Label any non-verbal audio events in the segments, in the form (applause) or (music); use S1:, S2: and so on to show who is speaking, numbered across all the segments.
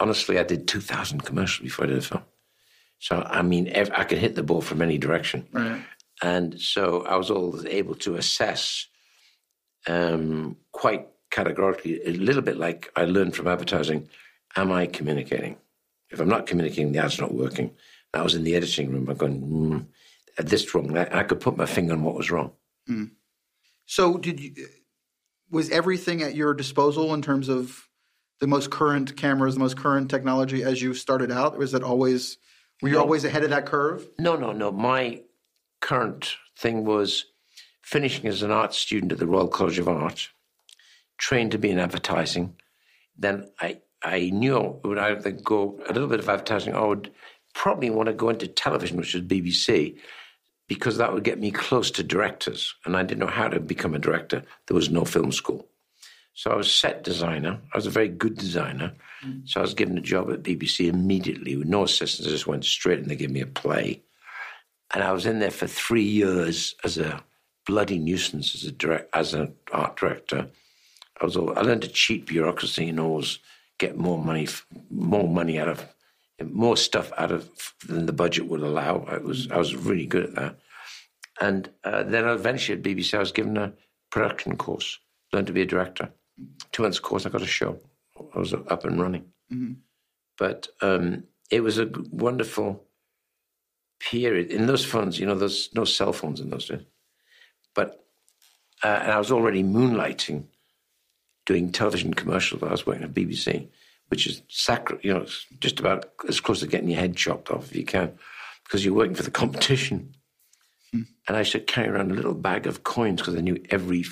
S1: Honestly, I did 2,000 commercials before I did a film. So, I mean, I could hit the ball from any direction.
S2: Right.
S1: And so I was always able to assess um, quite categorically, a little bit like I learned from advertising, am I communicating? If I'm not communicating, the ad's not working. I was in the editing room, I'm going, mm, this wrong. I, I could put my finger on what was wrong.
S2: So did you? Was everything at your disposal in terms of the most current cameras, the most current technology as you started out? Was it always? Were you
S1: No.
S2: always ahead of that curve?
S1: No, no, no. My current thing was finishing as an art student at the Royal College of Art, trained to be in advertising. Then I, I knew I would either go a little bit of advertising, or I would probably want to go into television, which is BBC, because that would get me close to directors. And I didn't know how to become a director. There was no film school. So I was set designer. I was a very good designer. So I was given a job at BBC immediately with no assistants. I just went straight and they gave me a play. And I was in there for three years as a bloody nuisance as a direct, as an art director. I was all, I learned to cheat bureaucracy and always get more money, more money out of, more stuff out of than the budget would allow. I was I was really good at that. And uh, then eventually at BBC, I was given a production course, learned to be a director. Two months course, I got a show. I was up and running. But um, it was a wonderful period in those phones. You know, there's no cell phones in those days. But uh, and I was already moonlighting, doing television commercials. I was working at BBC, which is sacred. You know, it's just about as close to getting your head chopped off if you can, because you're working for the competition. And I should carry around a little bag of coins because I knew every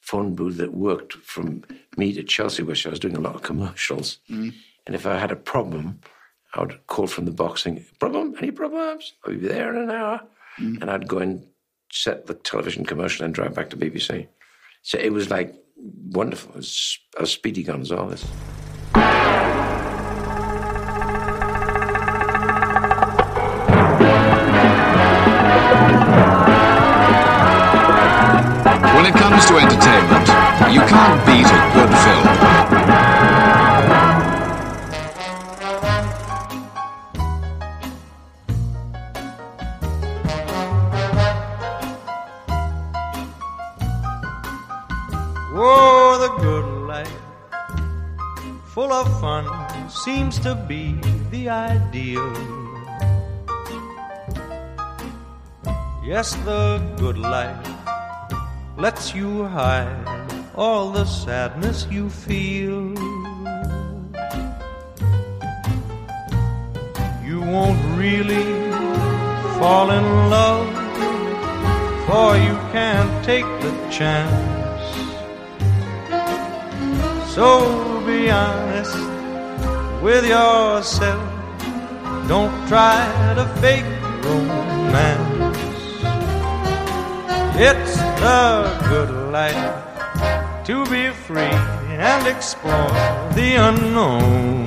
S1: phone booth that worked from me to Chelsea, which I was doing a lot of commercials. Mm. And if I had a problem, I would call from the box saying, Problem? Any problems? I'll be there in an hour. Mm. And I'd go and set the television commercial and drive back to BBC. So it was like wonderful. It was, I was Speedy Gonzales.
S3: It comes to entertainment, you can't beat a good film.
S4: Oh, the good life, full of fun, seems to be the ideal. Yes, the good life lets you hide all the sadness you feel. You won't really fall in love, for you can't take the chance. So be honest with yourself. Don't try to fake romance. It's the good life to be free and explore the unknown.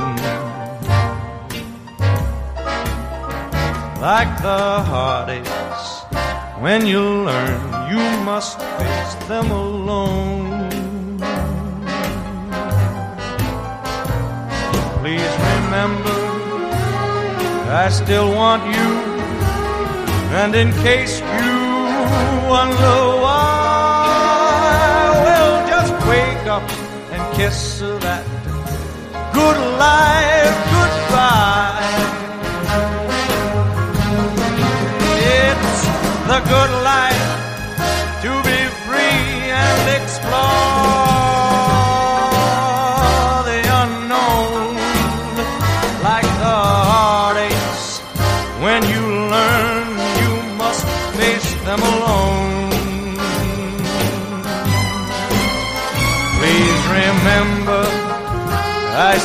S4: Like the heartaches, when you learn you must face them alone. Please remember, I still want you. And in case you wonder kiss that good life goodbye. It's the good life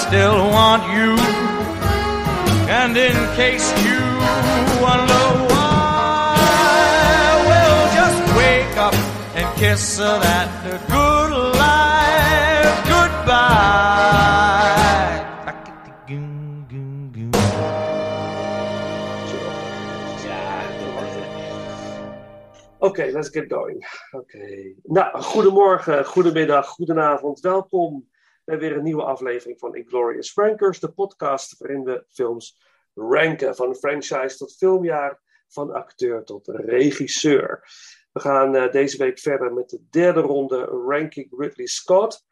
S4: still want you and in case you wonder why well just wake up and kiss that good life goodbye
S5: Oké, let's get going. Oké. Nou, goedemorgen, goedemiddag, goedenavond. Welkom bij weer een nieuwe aflevering van Inglorious Rankers, de podcast waarin we films ranken. Van franchise tot filmjaar, van acteur tot regisseur. We gaan uh, deze week verder met de derde ronde ranking Ridley Scott.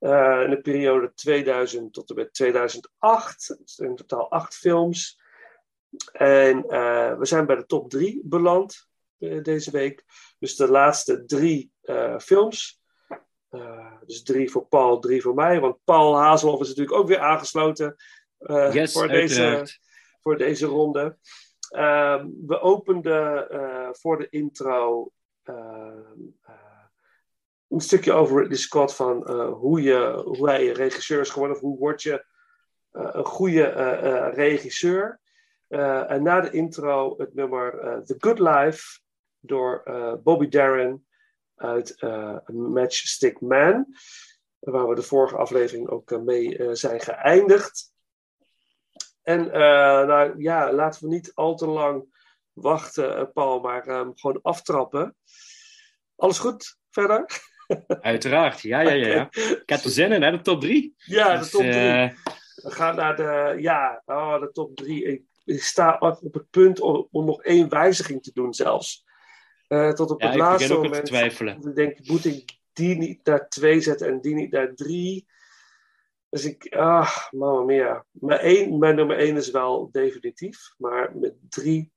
S5: Uh, in de periode 2000 tot en met 2008. In totaal acht films. En uh, we zijn bij de top drie beland deze week. Dus de laatste drie films. Dus drie voor Paul, drie voor mij. Want Paul Hazelhoff is natuurlijk ook weer aangesloten
S6: yes,
S5: voor, deze, voor deze ronde. Ehm, we openden voor de intro Ehm, eh, een stukje over Ridley Scott van eh, hoe, je, hoe hij regisseur is geworden, of hoe word je eh, een goede regisseur. en na de intro het nummer The Good Life door Bobby Darin uit Matchstick Man, waar we de vorige aflevering ook mee zijn geëindigd. En nou ja, laten we niet al te lang wachten, eh, Paul, maar um, gewoon aftrappen. Alles goed verder? (laughs)
S6: Uiteraard, ja, ja, ja. ja. (laughs) Ik heb er zin in, hè, de top 3.
S5: Ja, de dus, top 3. Uh... We gaan naar de, ja, oh, de top 3. Ik, ik, sta op het punt om, om, nog één wijziging te doen zelfs. Uh, tot op
S6: ja,
S5: het laatste
S6: moment.
S5: Te
S6: twijfelen.
S5: Ik denk, moet ik die niet naar 2 zetten en die niet naar 3? Dus ik, ah, mamma mia. Mijn, één, mijn nummer 1 is wel definitief, maar met 3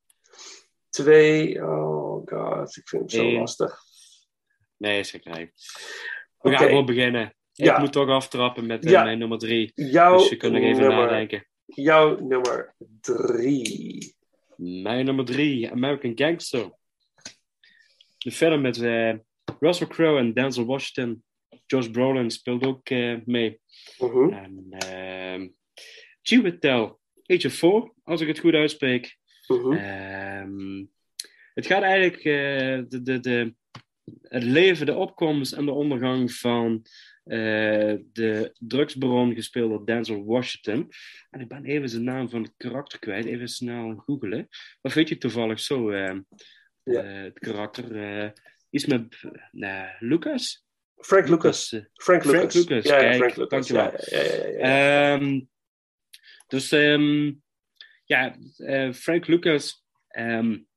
S5: Twee, oh god, ik vind het zo
S6: Eén.
S5: lastig.
S6: Nee, is gek. We
S5: Oké.
S6: gaan gewoon beginnen. Ik moet toch aftrappen met eh,
S5: Ja.
S6: mijn nummer 3.
S5: Jouw
S6: Dus je kunt nog even
S5: nummer,
S6: nadenken.
S5: Jouw nummer drie.
S6: Mijn nummer 3, American Gangster. De film met eh, Russell Crowe en Denzel Washington. Josh Brolin speelt ook eh, mee.
S5: Mhm.
S6: En ehm Chiwetel Ejiofor, als ik het goed uitspreek.
S5: Mhm.
S6: Ehm, het gaat eigenlijk eh, de, de, de, het leven, de opkomst en de ondergang van de drugsbaron gespeeld door Denzel Washington. En ik ben even zijn naam van het karakter kwijt. Even snel googelen. Wat weet je toevallig zo? eh,
S5: Ja.
S6: eh, het karakter. eh iets met Lucas?
S5: Frank Lucas.
S6: eh,
S5: Frank
S6: Frank
S5: Lucas.
S6: Lucas,
S5: Ja, ja,
S6: kijk,
S5: Frank Lucas.
S6: dankjewel.
S5: Ja,
S6: dus ja, Frank Lucas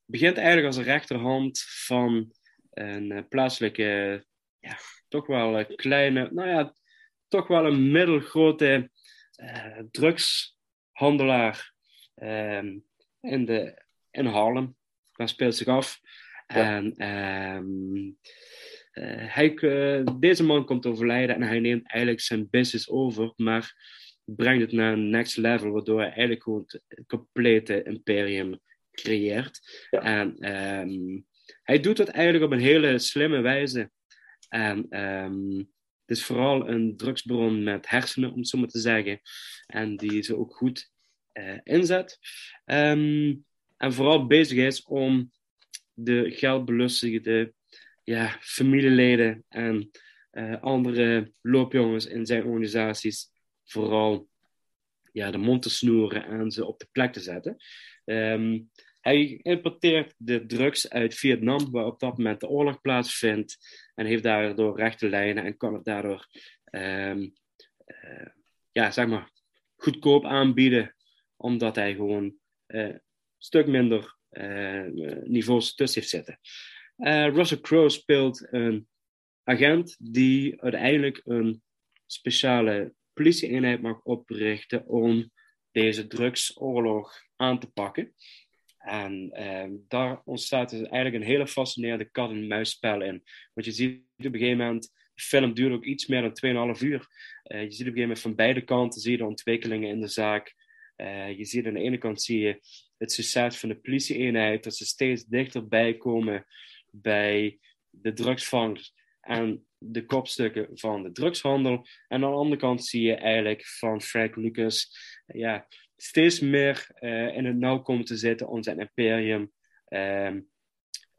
S6: begint eigenlijk als een rechterhand van een plaatselijke, ja, toch wel een kleine, nou ja, toch wel een middelgrote drugshandelaar ehm, in, de, in Harlem. Speelt zich af.
S5: Ja.
S6: En ehm, eh, hij, eh, deze man komt overlijden en hij neemt eigenlijk zijn business over, maar brengt het naar een next level, waardoor hij eigenlijk gewoon het complete imperium creëert.
S5: Ja.
S6: En ehm, hij doet dat eigenlijk op een hele slimme wijze. En ehm, het is vooral een drugsbron met hersenen, om het zo maar te zeggen. En die ze ook goed eh, inzet. Ehm, en vooral bezig is om de geldbelustigde ja, familieleden en eh, andere loopjongens in zijn organisaties vooral ja, de mond te snoeren en ze op de plek te zetten. Ehm, hij importeert de drugs uit Vietnam, waar op dat moment de oorlog plaatsvindt, en heeft daardoor rechte lijnen en kan het daardoor ehm, eh, ja, zeg maar, goedkoop aanbieden, omdat hij gewoon eh, stuk minder eh, niveaus tussen heeft zitten. Eh, Russell Crowe speelt een agent die uiteindelijk een speciale politieeenheid mag oprichten om deze drugsoorlog aan te pakken. En ehm, daar ontstaat dus eigenlijk een hele fascinerende kat-en-muisspel in. Want je ziet op een gegeven moment, de film duurt ook iets meer dan 2,5 uur. Eh, je ziet op een gegeven moment van beide kanten zie je de ontwikkelingen in de zaak. Eh, je ziet aan de ene kant zie je het succes van de politieeenheid, dat ze steeds dichterbij komen bij de drugsvangers en de kopstukken van de drugshandel. En aan de andere kant zie je eigenlijk van Frank Lucas ja, steeds meer eh, in het nauw komen te zitten om zijn imperium ehm,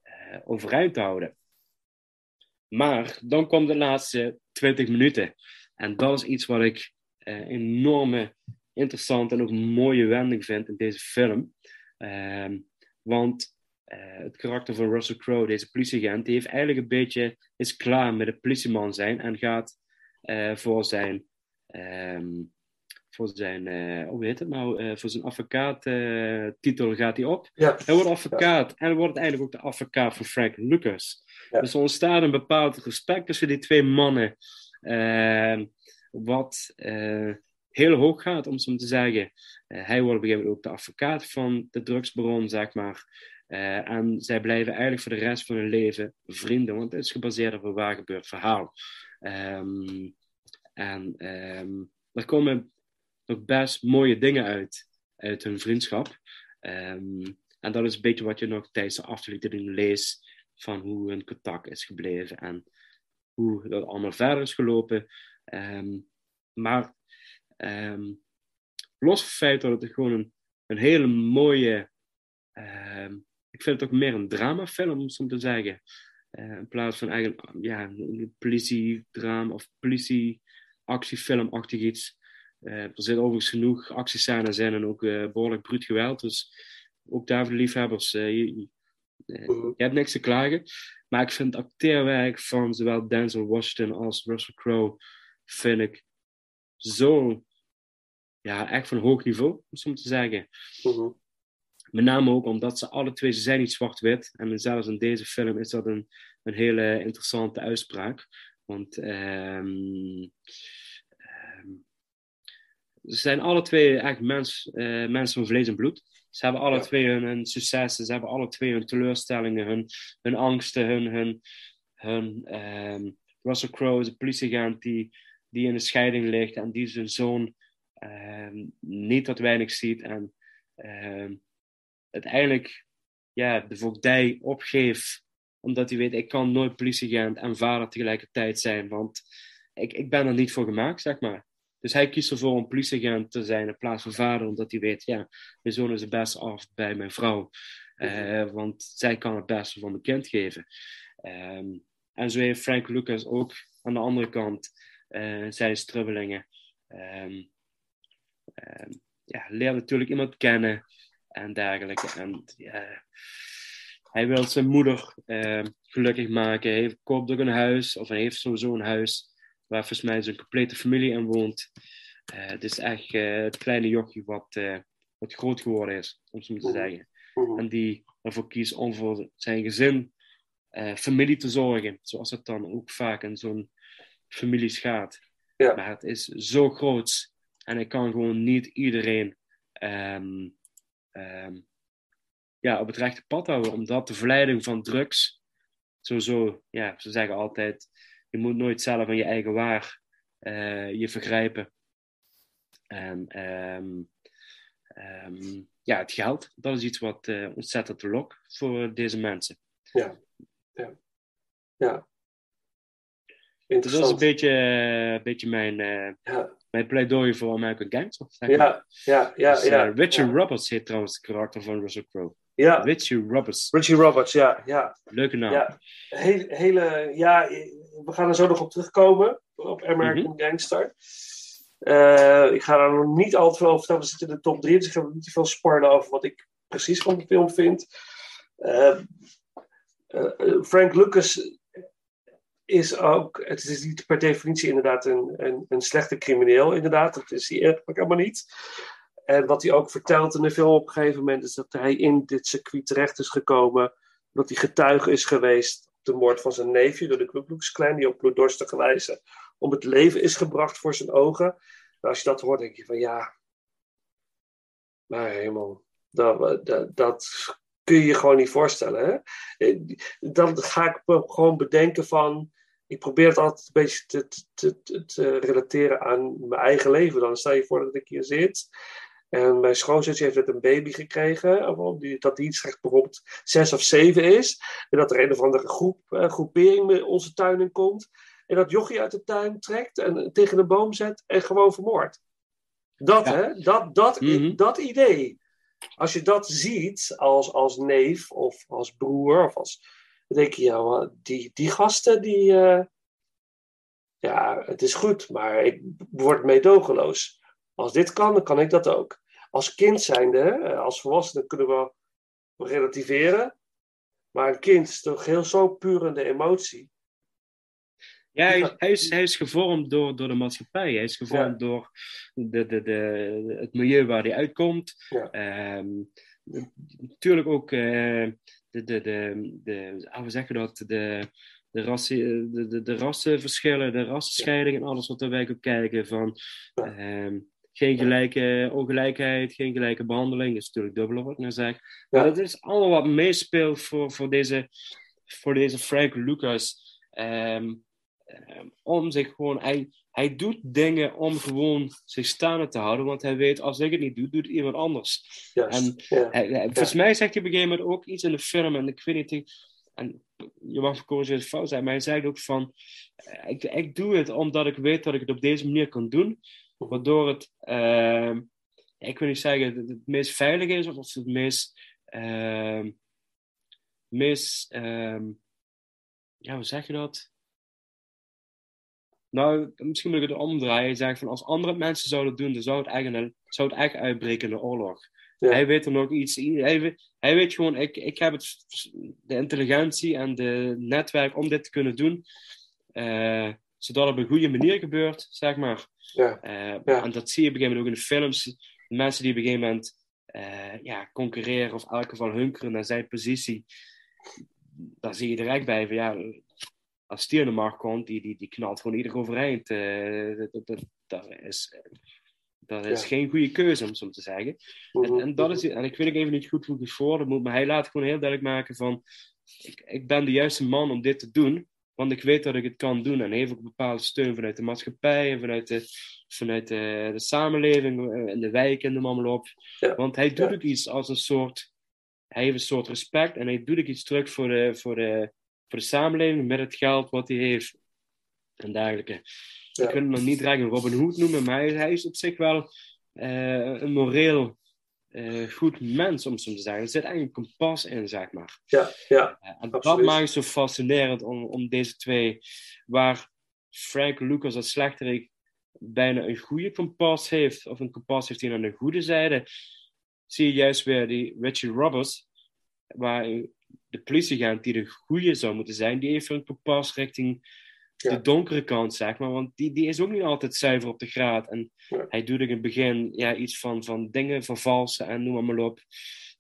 S6: eh, overeind te houden. Maar dan komt de laatste 20 minuten. En dat is iets wat ik eh enorme interessant en ook mooie wending vind in deze film. Ehm, want eh, het karakter van Russell Crowe, deze politieagent, die heeft eigenlijk een beetje, is klaar met het politieman zijn en gaat eh, voor zijn ehm, voor zijn, eh, hoe heet het nou, voor zijn advocaat-titel gaat hij op.
S5: Ja.
S6: Hij wordt advocaat en hij wordt uiteindelijk ook de advocaat van Frank Lucas.
S5: Ja.
S6: Dus er ontstaat een bepaald respect tussen die twee mannen, ehm, wat heel hoog gaat, om zo te zeggen. Eh, hij wordt op een gegeven moment ook de advocaat van de drugsbaron, zeg maar. Eh, en zij blijven eigenlijk voor de rest van hun leven vrienden, want het is gebaseerd op een waar gebeurd verhaal. Ehm, en ehm, er komen nog best mooie dingen uit, uit hun vriendschap. Ehm, en dat is een beetje wat je nog tijdens de aflevering leest van hoe hun contact is gebleven en hoe dat allemaal verder is gelopen. Maar ehm, los van het feit dat het gewoon een, een hele mooie. ehm, ik vind het ook meer een dramafilm, om het zo te zeggen. Eh, in plaats van eigenlijk ja, een politiedrama of politie-actiefilmachtig iets. Eh, er zit overigens genoeg actiescènes in en ook eh, behoorlijk bruut geweld. Dus ook daar voor de liefhebbers, je,
S5: Mhm.
S6: je hebt niks te klagen. Maar ik vind het acteerwerk van zowel Denzel Washington als Russell Crowe vind ik zo, ja, echt van hoog niveau, om zo te zeggen.
S5: Mhm.
S6: Met name ook omdat ze alle twee, ze zijn niet zwart-wit. En zelfs in deze film is dat een, een hele interessante uitspraak. Want ehm, ehm, ze zijn alle twee echt mens, eh, mensen van vlees en bloed. Ze hebben alle
S5: Ja.
S6: twee hun, hun successen, ze hebben alle twee hun teleurstellingen, hun, hun angsten, hun, hun, hun ehm, Russell Crowe is een politieagent die, die in een scheiding ligt en die zijn zoon ehm, niet wat weinig ziet en ehm, uiteindelijk ja, de voogdij opgeeft omdat hij weet, ik kan nooit politieagent en vader tegelijkertijd zijn, want ik, ik ben er niet voor gemaakt, zeg maar. Dus hij kiest ervoor om politieagent te zijn in plaats van vader, omdat hij weet, ja, mijn zoon is het beste af bij mijn vrouw. Eh, want zij kan het beste van mijn kind geven. Ehm, en zo heeft Frank Lucas ook aan de andere kant zijn strubbelingen. Ehm, ja, leert natuurlijk iemand kennen en dergelijke. En hij wil zijn moeder ehm, gelukkig maken. Hij koopt ook een huis, of hij heeft sowieso een huis, waar volgens mij zijn complete familie in woont. Eh, het is echt eh, het kleine jochie wat, eh, wat groot geworden is, om zo te zeggen. En die ervoor kiest om voor zijn gezin, eh, familie te zorgen. Zoals het dan ook vaak in zo'n families gaat.
S5: Ja.
S6: Maar het is zo groot. En ik kan gewoon niet iedereen ehm, ehm, ja, op het rechte pad houden. Omdat de verleiding van drugs, sowieso, ja, ze zeggen altijd, je moet nooit zelf aan je eigen waar eh, je vergrijpen. En ehm, ja, het geld, dat is iets wat eh, ontzettend lokt voor deze mensen.
S5: Ja. Ja. Ja.
S6: Dus dat is een
S5: Interessant.
S6: beetje, eh, een beetje mijn, eh,
S5: Ja.
S6: mijn pleidooi voor American Gangster. zeg maar.
S5: Ja, ja, ja.
S6: Dus,
S5: ja,
S6: eh, Richard
S5: ja.
S6: Roberts heet trouwens het karakter van Russell Crowe.
S5: Ja,
S6: Richard Roberts,
S5: Richie Roberts, ja, ja.
S6: leuke naam.
S5: Ja, hele, hele, ja, we gaan er zo nog op terugkomen, op American Gangster. Eh, ik ga daar nog niet al te veel over vertellen, we zitten in de top 3, dus ik ga niet te veel spoilen over wat ik precies van de film vind. Frank Lucas is ook, het is niet per definitie inderdaad een, een, een slechte crimineel, inderdaad, dat is hij eigenlijk helemaal niet. En wat hij ook vertelt in de film op een gegeven moment is dat hij in dit circuit terecht is gekomen dat hij getuige is geweest op de moord van zijn neefje door de Ku Klux die op bloeddorstige wijze om het leven is gebracht voor zijn ogen. Nou, als je dat hoort, denk je van ja, maar helemaal, dat, dat, dat kun je je gewoon niet voorstellen. Hè? Eh, Dan ga ik gewoon bedenken van, ik probeer het altijd een beetje te, te, te, te relateren aan mijn eigen leven. Dan stel je voor dat ik hier zit en mijn schoonzusje heeft net een baby gekregen, dat die straks bijvoorbeeld zes of zeven is. En dat er een of andere groep, eh, groepering met onze tuin in komt. En dat jochie uit de tuin trekt en tegen een boom zet en gewoon vermoordt. Dat,
S6: Ja.
S5: hè? Dat, dat,
S6: Mhm.
S5: dat idee. Als je dat ziet als, als neef of als broer, of als, dan denk je, die, die gasten, die. eh, ja, het is goed, maar ik word meedogenloos. Als dit kan, dan kan ik dat ook. Als kind zijnde, hè, als volwassene kunnen we relativeren. Maar een kind is toch heel zo puur in de emotie.
S6: Ja, hij, hij is, hij is gevormd door, door de maatschappij. Hij is gevormd door de, de, de, het milieu waar hij uitkomt.
S5: Ja.
S6: Ehm, natuurlijk ook eh, de, de, de, de, ah, hoe zeg je dat? De, de, rassi, de, de, de rassenverschillen, de rassenscheiding en alles wat erbij komt kijken. Van, ehm, geen gelijke ongelijkheid, geen gelijke behandeling. Dat is natuurlijk dubbele wat ik nou zeg. Maar dat is allemaal wat meespeelt voor, voor, deze, voor deze Frank Lucas. Ehm, ehm, om zich gewoon, hij, hij doet dingen om gewoon zich staande te houden. Want hij weet, als ik het niet doe, doet het iemand anders. En
S5: ja.
S6: hij, hij- volgens mij zegt hij op een gegeven moment ook iets in de film. En ik weet niet, en je mag corrigeren als fout zijn, maar hij zei ook van, eh, ik, ik doe het omdat ik weet dat ik het op deze manier kan doen. Waardoor het, ehm, ik wil niet zeggen dat het meest veilig is, of het meest, ehm, meest ehm, ja, hoe zeg je dat? Nou, misschien moet ik het omdraaien. Zegt van als andere mensen zouden doen, dan zou het eigenlijk, zou het echt uitbreken in de oorlog.
S5: Ja.
S6: Hij weet er nog iets. Hij weet, hij weet gewoon, ik, ik heb het, de intelligentie en de netwerk om dit te kunnen doen. eh, zodat het op een goede manier gebeurt, zeg maar.
S5: Ja.
S6: Eh,
S5: Ja.
S6: En dat zie je op een gegeven moment ook in de films. Mensen die op een gegeven moment eh, ja, concurreren of in elk geval hunkeren naar zijn positie. Daar zie je direct bij van ja, als die in de markt komt, die, die, die knalt gewoon ieder overeind. Eh, dat, dat, dat, is, dat is
S5: Ja.
S6: geen goede keuze, om het zo te zeggen.
S5: Mhm.
S6: En, en, dat is, en ik weet ook even niet goed hoe ik het voor moet, maar hij laat gewoon heel duidelijk maken van, ik, ik ben de juiste man om dit te doen, want ik weet dat ik het kan doen. En hij heeft ook bepaalde steun vanuit de maatschappij en vanuit de, vanuit de, de samenleving, eh, in de wijk en de allemaal op.
S5: Ja.
S6: Want hij doet
S5: Ja.
S6: ook iets als een soort, hij heeft een soort respect en hij doet ook iets terug voor de, voor de, voor de samenleving met het geld wat hij heeft. En dergelijke.
S5: Ja.
S6: Ik wil hem nog niet direct een Robin Hood noemen, maar hij, is op zich wel eh, een moreel eh, goed mens, om zo te zeggen. Er zit eigenlijk een kompas in, zeg maar.
S5: Ja, ja,
S6: Eh, en dat maakt het zo fascinerend om, om deze twee, waar Frank Lucas als slechterik bijna een goede kompas heeft, of een kompas heeft die aan de goede zijde, zie je juist weer die Richie Roberts, waar de politieagent die de goede zou moeten zijn, die heeft een kompas richting
S5: Ja.
S6: de donkere kant, zeg maar. Want die, die is ook niet altijd zuiver op de graad. En
S5: Ja.
S6: hij doet in het begin ja, iets van, van dingen vervalsen en noem maar, maar op.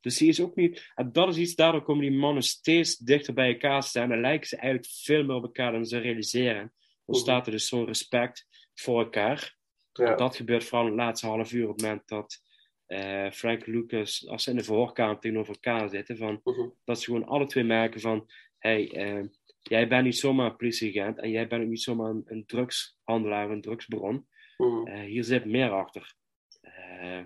S6: Dus die is ook niet... En dat is iets, daardoor komen die mannen steeds dichter bij elkaar te staan. En lijken ze eigenlijk veel meer op elkaar dan ze realiseren. Ontstaat er dus zo'n respect voor elkaar.
S5: ja.
S6: Dat gebeurt vooral in het laatste half uur op het moment dat eh, Frank Lucas, als ze in de verhoorkamer tegenover elkaar zitten, van,
S5: Mhm.
S6: dat ze gewoon alle twee merken van, hey, eh, jij bent niet zomaar een politieagent en jij bent ook niet zomaar een, een drugshandelaar, een drugsbron.
S5: Mhm.
S6: Eh, hier zit meer achter. Eh,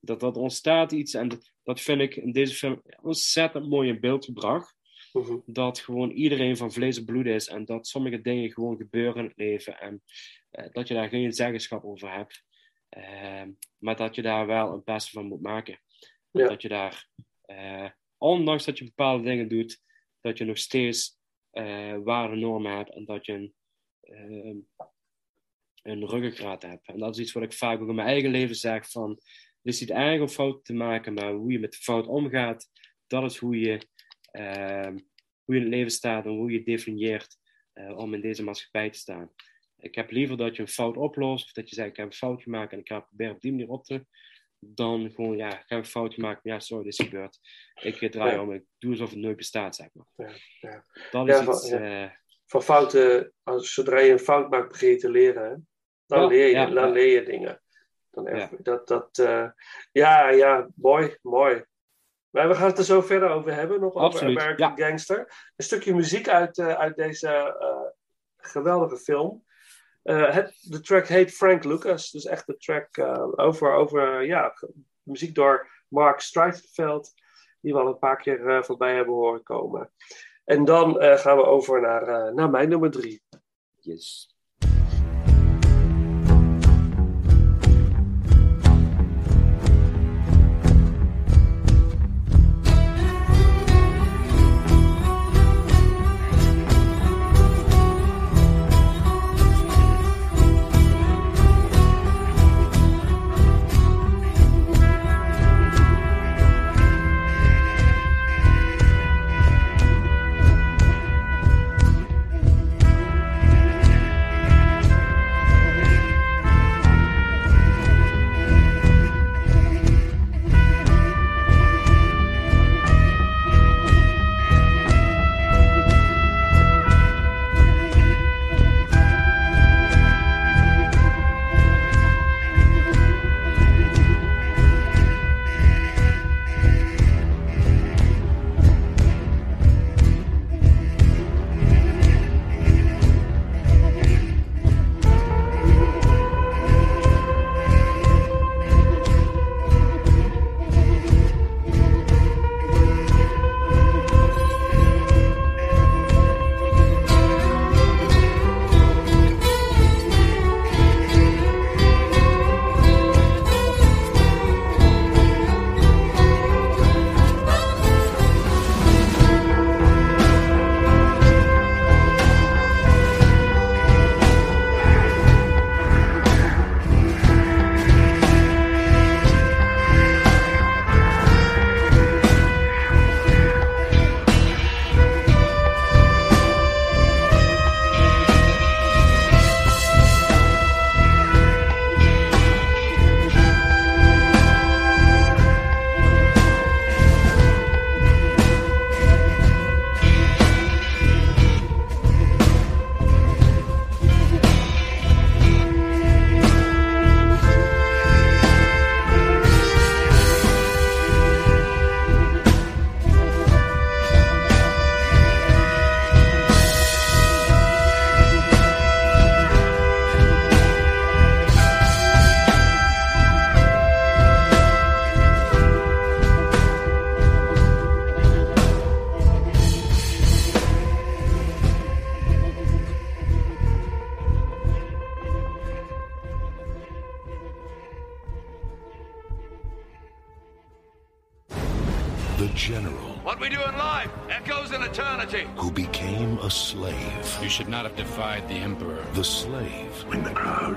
S6: dat, dat ontstaat iets en dat, dat vind ik in deze film ontzettend mooi in beeld gebracht.
S5: Mhm.
S6: Dat gewoon iedereen van vlees en bloed is en dat sommige dingen gewoon gebeuren in het leven en dat je daar geen zeggenschap over hebt. Eh, maar dat je daar wel het beste van moet maken.
S5: Ja.
S6: Dat je daar, eh, ondanks dat je bepaalde dingen doet, dat je nog steeds eh waarde normen hebt en dat je een, eh, een ruggengraat hebt. En dat is iets wat ik vaak ook in mijn eigen leven zeg van, het is niet erg om fouten te maken, maar hoe je met de fout omgaat, dat is hoe je, eh, hoe je in het leven staat en hoe je definieert eh, om in deze maatschappij te staan. Ik heb liever dat je een fout oplost, of dat je zegt, ik heb een fout gemaakt en ik ga proberen op die manier op te, dan gewoon, ja, ik heb een fout gemaakt, ja, sorry, dit is gebeurd. Ik draai
S5: Ja.
S6: om, ik doe alsof het nooit bestaat, zeg maar.
S5: Ja, ja.
S6: Dat is
S5: van-
S6: iets, eh,
S5: Van fouten, als, zodra je een fout maakt, begin je te leren. Hè? Dan, leer, je, dan leer je dingen. Dan dat, dat, eh, ja, ja, mooi, mooi. Maar we gaan het er zo verder over hebben, nog
S6: Absoluut,
S5: over American Gangster. Een stukje muziek uit, eh, uit deze geweldige film. Eh, het, de track heet Frank Lucas. Dus echt de track eh, over, over ja, muziek door Mark Streitenfeld. Die we al een paar keer eh, voorbij hebben horen komen. En dan gaan we over naar, naar mijn nummer drie.
S6: yes.
S3: Should not have defied the Emperor.
S7: The slave
S8: Win the crowd.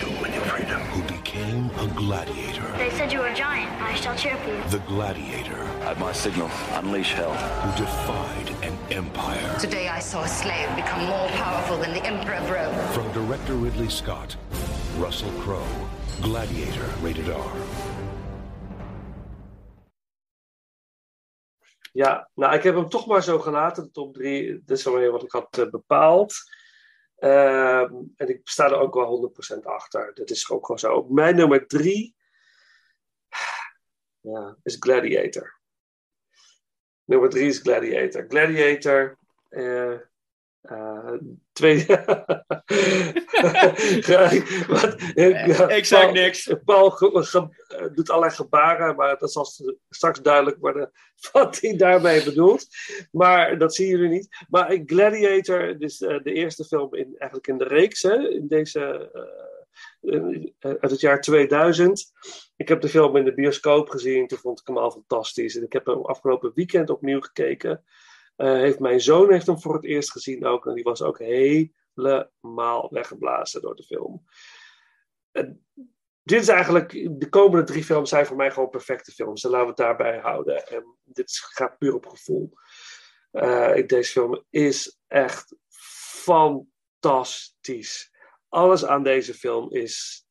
S8: You'll win your freedom.
S7: who became a gladiator.
S9: They said you were a giant. I shall cheer for you.
S7: The gladiator
S8: At my signal, unleash hell.
S7: who defied an empire.
S10: Today I saw a slave become more powerful than the Emperor of Rome.
S7: From director Ridley Scott, Russell Crowe, Gladiator, rated R.
S5: Ja, nou, ik heb hem toch maar zo gelaten, de top 3. Dit is wat ik had eh, bepaald. Ehm, en ik sta er ook wel 100% achter. Dat is ook gewoon zo. Mijn nummer 3 ja, is Gladiator. Nummer 3 is Gladiator. Gladiator. eh eh, twee. (laughs) Wat?
S6: Ik zeg
S5: Paul-
S6: niks.
S5: Paul ge- ge- doet allerlei gebaren, maar dat zal straks duidelijk worden (laughs) wat hij daarmee bedoelt. Maar dat zien jullie niet. Maar Gladiator, dus eh, de eerste film in, eigenlijk in de reeks, hè, in deze, eh, uit het jaar 2000. Ik heb de film in de bioscoop gezien, toen vond ik hem al fantastisch. En ik heb hem afgelopen weekend opnieuw gekeken. Eh, heeft mijn zoon heeft hem voor het eerst gezien ook. En die was ook helemaal weggeblazen door de film. Dit is eigenlijk, de komende drie films zijn voor mij gewoon perfecte films. En laten we het daarbij houden. En dit gaat puur op gevoel. Eh, deze film is echt fantastisch. Alles aan deze film is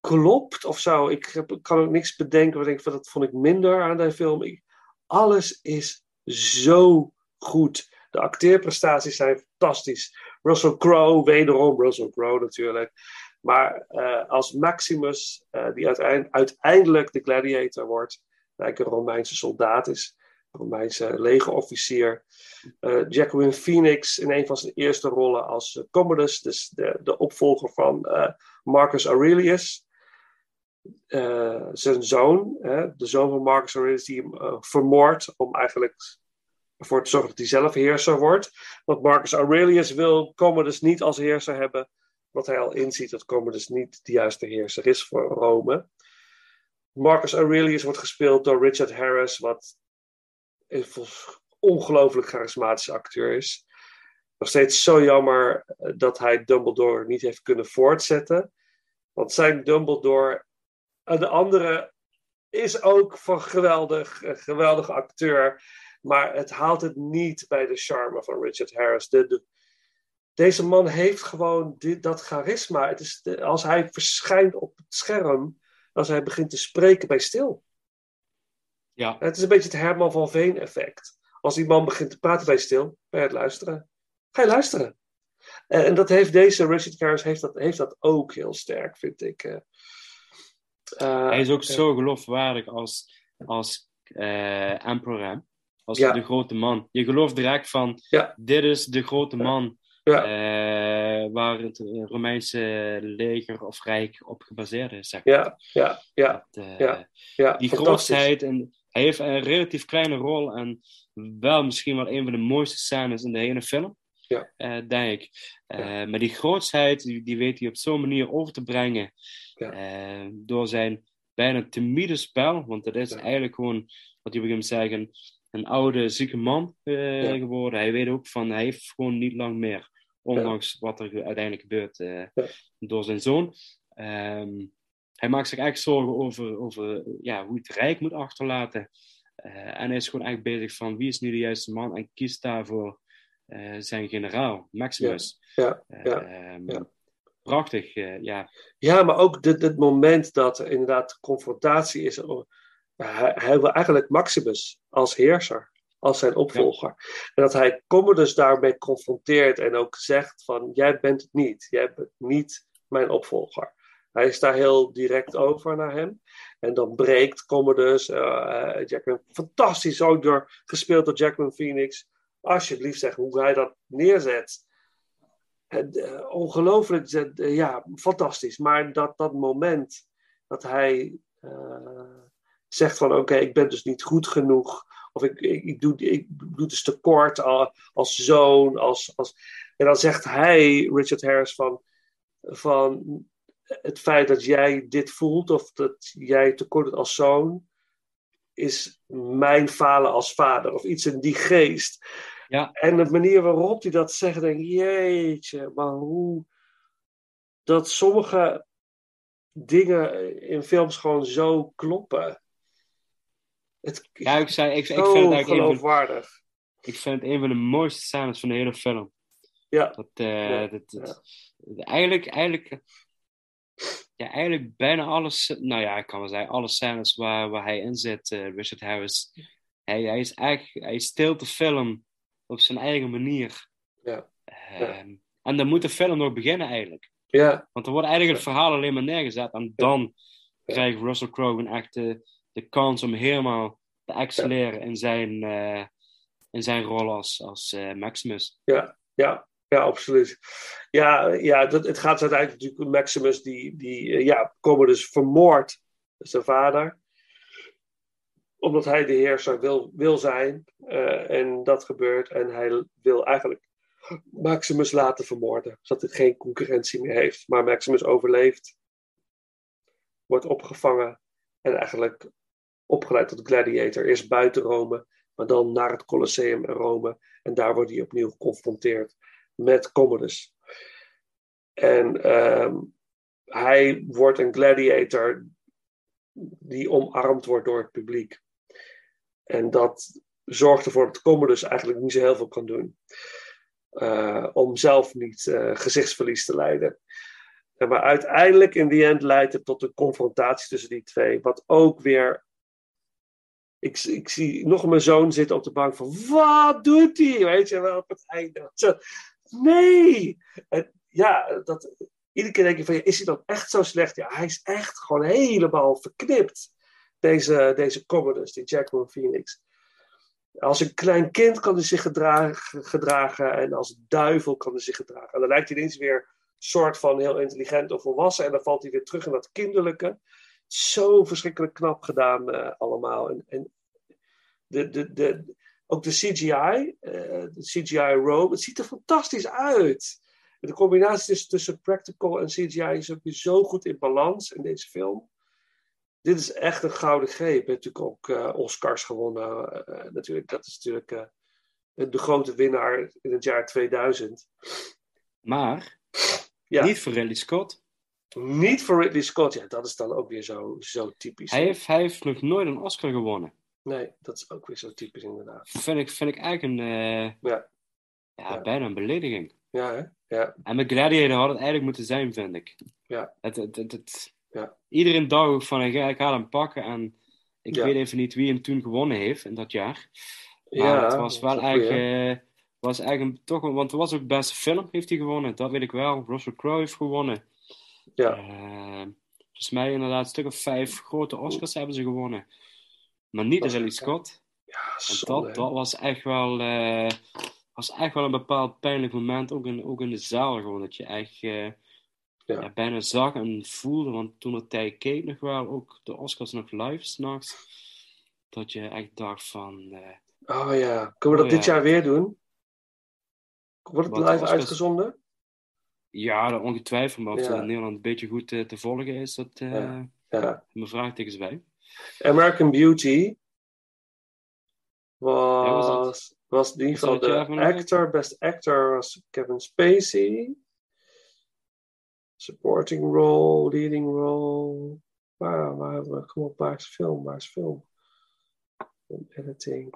S5: klopt of zo. Ik, kan ook niks bedenken. waar ik dat vond ik minder aan deze film. Alles is zo goed. De acteerprestaties zijn fantastisch. Russell Crowe, wederom Russell Crowe natuurlijk. Maar eh, als Maximus, eh, die uiteind- uiteindelijk de gladiator wordt, lijkt een Romeinse soldaat is, een Romeinse legerofficier. Eh Jacqueline Phoenix in een van zijn eerste rollen als Commodus, dus de, de opvolger van Marcus Aurelius. Eh, zijn zoon, hè, de zoon van Marcus Aurelius, die hem eh, vermoordt om eigenlijk ervoor te zorgen dat hij zelf heerser wordt. Want Marcus Aurelius wil Commodus niet als heerser hebben, wat hij al inziet dat Commodus niet de juiste heerser is voor Rome. Marcus Aurelius wordt gespeeld door Richard Harris, wat een ongelooflijk charismatische acteur is. Nog steeds zo jammer eh, dat hij Dumbledore niet heeft kunnen voortzetten. Want zijn Dumbledore de andere is ook van geweldig, een geweldige acteur. Maar het haalt het niet bij de charme van Richard Harris. De, de- deze man heeft gewoon dit, dat charisma. Het is de- als hij verschijnt op het scherm, als hij begint te spreken bij stil.
S6: Ja.
S5: Het is een beetje het Herman van Veen effect. Als die man begint te praten bij stil, je het luisteren. Ga je luisteren. En, en dat heeft deze Richard Harris heeft dat, heeft dat ook heel sterk, vind ik. Eh. Eh,
S6: Hij is ook
S5: ja.
S6: zo geloofwaardig als, als eh emperor, als
S5: Ja.
S6: de grote man. Je gelooft direct van,
S5: Ja.
S6: dit is de grote man eh, waar het eh, Romeinse leger of rijk op gebaseerd is. Zeg maar.
S5: Ja, ja, ja,
S6: eh,
S5: ja,
S6: die grootheid, en hij heeft een relatief kleine rol en wel misschien wel een van de mooiste scènes in de hele film.
S5: Ja.
S6: eh, denk ik. Eh, Maar die grootsheid, die, die weet hij op zo'n manier over te brengen.
S5: Ja.
S6: eh, door zijn bijna timide spel, want dat is
S5: Ja.
S6: eigenlijk gewoon, wat je begint te zeggen, een oude, zieke man eh,
S5: Ja.
S6: geworden. Hij weet ook van, hij heeft gewoon niet lang meer, ondanks wat er uiteindelijk gebeurt eh, door zijn zoon. Ehm, hij maakt zich echt zorgen over, over ja, hoe het rijk moet achterlaten. En hij is gewoon echt bezig van wie is nu de juiste man en kiest daarvoor zijn generaal, Maximus.
S5: Ja, ja,
S6: ehm,
S5: ja.
S6: Prachtig, eh, ja.
S5: Ja, maar ook dit, dit moment dat er inderdaad confrontatie is. oh, Hij, wil eigenlijk Maximus als heerser, als zijn opvolger. En dat hij Commodus daarmee confronteert en ook zegt van, jij bent het niet. Jij bent niet mijn opvolger. Hij is daar heel direct over naar hem. En dan breekt Commodus, eh eh, Jackman, fantastisch ook door, gespeeld door Jackman Phoenix. Alsjeblieft zeg hoe hij dat neerzet. Eh, ongelooflijk, eh, ja, fantastisch. Maar dat, dat moment dat hij eh, zegt van oké, ik ben dus niet goed genoeg. Of ik, ik, doe, ik doe dus tekort al- als zoon. Als, als, en dan zegt hij, Richard Harris, van, van het feit dat jij dit voelt of dat jij tekort doet als zoon. is mijn falen als vader of iets in die geest.
S6: Ja.
S5: En de manier waarop hij dat zegt, denk ik, jeetje, maar hoe dat sommige dingen in films gewoon zo kloppen. Het
S6: Ja, ik, zei, ik, ik vind het eigenlijk van,
S5: geloofwaardig.
S6: ik vind het een van de mooiste scènes van de hele film.
S5: Ja,
S6: Dat, eh,
S5: Ja,
S6: dat, dat- eigenlijk, eigenlijk, ja, eigenlijk bijna alles, nou ja, ik kan wel zeggen, alle scènes waar, waar hij in zit, eh, Richard Harris, hij, hij is eigenlijk, hij steelt de film op zijn eigen manier.
S5: Ja.
S6: Ehm, En dan moet de film nog beginnen eigenlijk.
S5: ja,
S6: Want er wordt eigenlijk het verhaal alleen maar neergezet. En dan krijgt Russell Crowe een echte de kans om helemaal te excelleren in zijn, eh, in zijn rol als, als eh, Maximus.
S5: ja, ja, ja, absoluut. Ja, ja dat, het gaat uiteindelijk natuurlijk om Maximus, die, die eh, ja, Commodus vermoordt zijn vader. Omdat hij de heerser wil, wil zijn. eh, en dat gebeurt. En hij wil eigenlijk Maximus laten vermoorden. Zodat hij geen concurrentie meer heeft. Maar Maximus overleeft. Wordt opgevangen. En eigenlijk opgeleid tot gladiator. Eerst buiten Rome. Maar dan naar het Colosseum in Rome. En daar wordt hij opnieuw geconfronteerd met Commodus. En ehm, hij wordt een gladiator die omarmd wordt door het publiek. En dat zorgt ervoor dat Commodus eigenlijk niet zo heel veel kan doen. Eh, om zelf niet eh, gezichtsverlies te lijden. En maar uiteindelijk, in die end, leidt het tot een confrontatie tussen die twee. Wat ook weer. Ik, ik zie nog mijn zoon zitten op de bank van. Wat doet hij? Weet je wel, op het einde. Nee! En ja, dat, iedere keer denk je van. Is hij dan echt zo slecht? Ja, hij is echt gewoon helemaal verknipt. Deze, deze Commodus, die Jackman Phoenix. Als een klein kind kan hij zich gedragen, gedragen en als duivel kan hij zich gedragen. En dan lijkt hij ineens weer soort van heel intelligent of volwassen en dan valt hij weer terug in dat kinderlijke. Zo verschrikkelijk knap gedaan eh, allemaal. En, en de, de, de, ook de CGI, eh, de CGI Rome, het ziet er fantastisch uit. De combinatie tussen, tussen practical en CGI is ook weer zo goed in balans in deze film dit is echt een gouden greep. Hij heeft natuurlijk ook eh, Oscars gewonnen. eh, natuurlijk, dat is natuurlijk eh, de grote winnaar in het jaar 2000.
S6: Maar
S5: Ja.
S6: niet voor Ridley Scott.
S5: Niet voor Ridley Scott. Ja, dat is dan ook weer zo, zo typisch.
S6: Hij heeft, hij heeft nog nooit een Oscar gewonnen.
S5: Nee, dat is ook weer zo typisch inderdaad.
S6: Vind ik, vind ik eigenlijk een, eh,
S5: Ja,
S6: ja, bijna een belediging.
S5: ja, hè? ja,
S6: En met Gladiator had het eigenlijk moeten zijn, vind ik.
S5: ja,
S6: Het, het, het, het-
S5: ja.
S6: Iedereen dacht van, ik ga, ik ga hem pakken. En ik
S5: Ja.
S6: weet even niet wie hem toen gewonnen heeft in dat jaar. Maar
S5: Ja,
S6: het was wel eigenlijk, eh, was eigenlijk toch, want het was ook beste film heeft hij gewonnen. Dat weet ik wel. Russell Crowe heeft gewonnen.
S5: Ja.
S6: Eh, volgens mij inderdaad een stuk of vijf grote Oscars hebben ze gewonnen. Maar niet Ridley? Scott.
S5: Ja, zonde,
S6: dat, dat was echt wel, eh, was echt wel een bepaald pijnlijk moment, ook in, ook in de zaal gewoon, dat je echt
S5: Ja.
S6: ja, bijna zag en voelde, want toen het tijd keek nog wel, ook de Oscars nog live s'nachts, dat je echt dacht van, eh,
S5: Oh ja, kunnen we dat
S6: Oh,
S5: dit
S6: ja.
S5: jaar weer doen? Wordt het
S6: Wat,
S5: live
S6: Oscars?
S5: uitgezonden?
S6: ja, dat ongetwijfeld, maar of het in Nederland een beetje goed eh, te volgen is, dat eh
S5: Ja.
S6: Mijn vraagtekens bij.
S5: American Beauty
S6: was dat?
S5: was, was die
S6: Was dat
S5: van de actor. Best actor was Kevin Spacey. Supporting role, leading role. Waar, waar, waar, kom op, waar is film? Waar is film? Film Editing.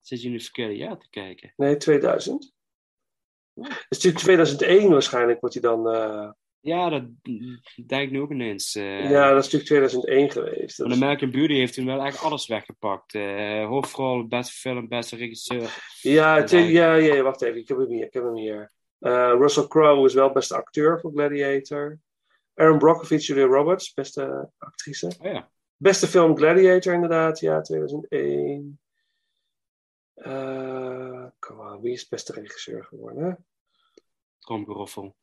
S6: Zit je nu verkeerde jaar te kijken?
S5: Nee, 2000. Het is natuurlijk 2001 waarschijnlijk, wordt hij dan... eh,
S6: Ja, dat denk ik nu ook ineens. eh.
S5: ja, dat is natuurlijk 2001 geweest. Is-
S6: American Beauty heeft toen wel eigenlijk alles weggepakt. Eh hoofdrol, beste film, beste regisseur.
S5: Ja, ja, ja, wacht even, ik heb hem hier. Ik heb hem hier. Eh, Russell Crowe is wel beste acteur voor Gladiator. Aaron Brockovich, Julia Roberts, beste actrice.
S6: Oh ja.
S5: Beste film Gladiator, inderdaad, ja, 2001. Eh kom aan, wie is beste regisseur geworden?
S6: Tromgeroffel.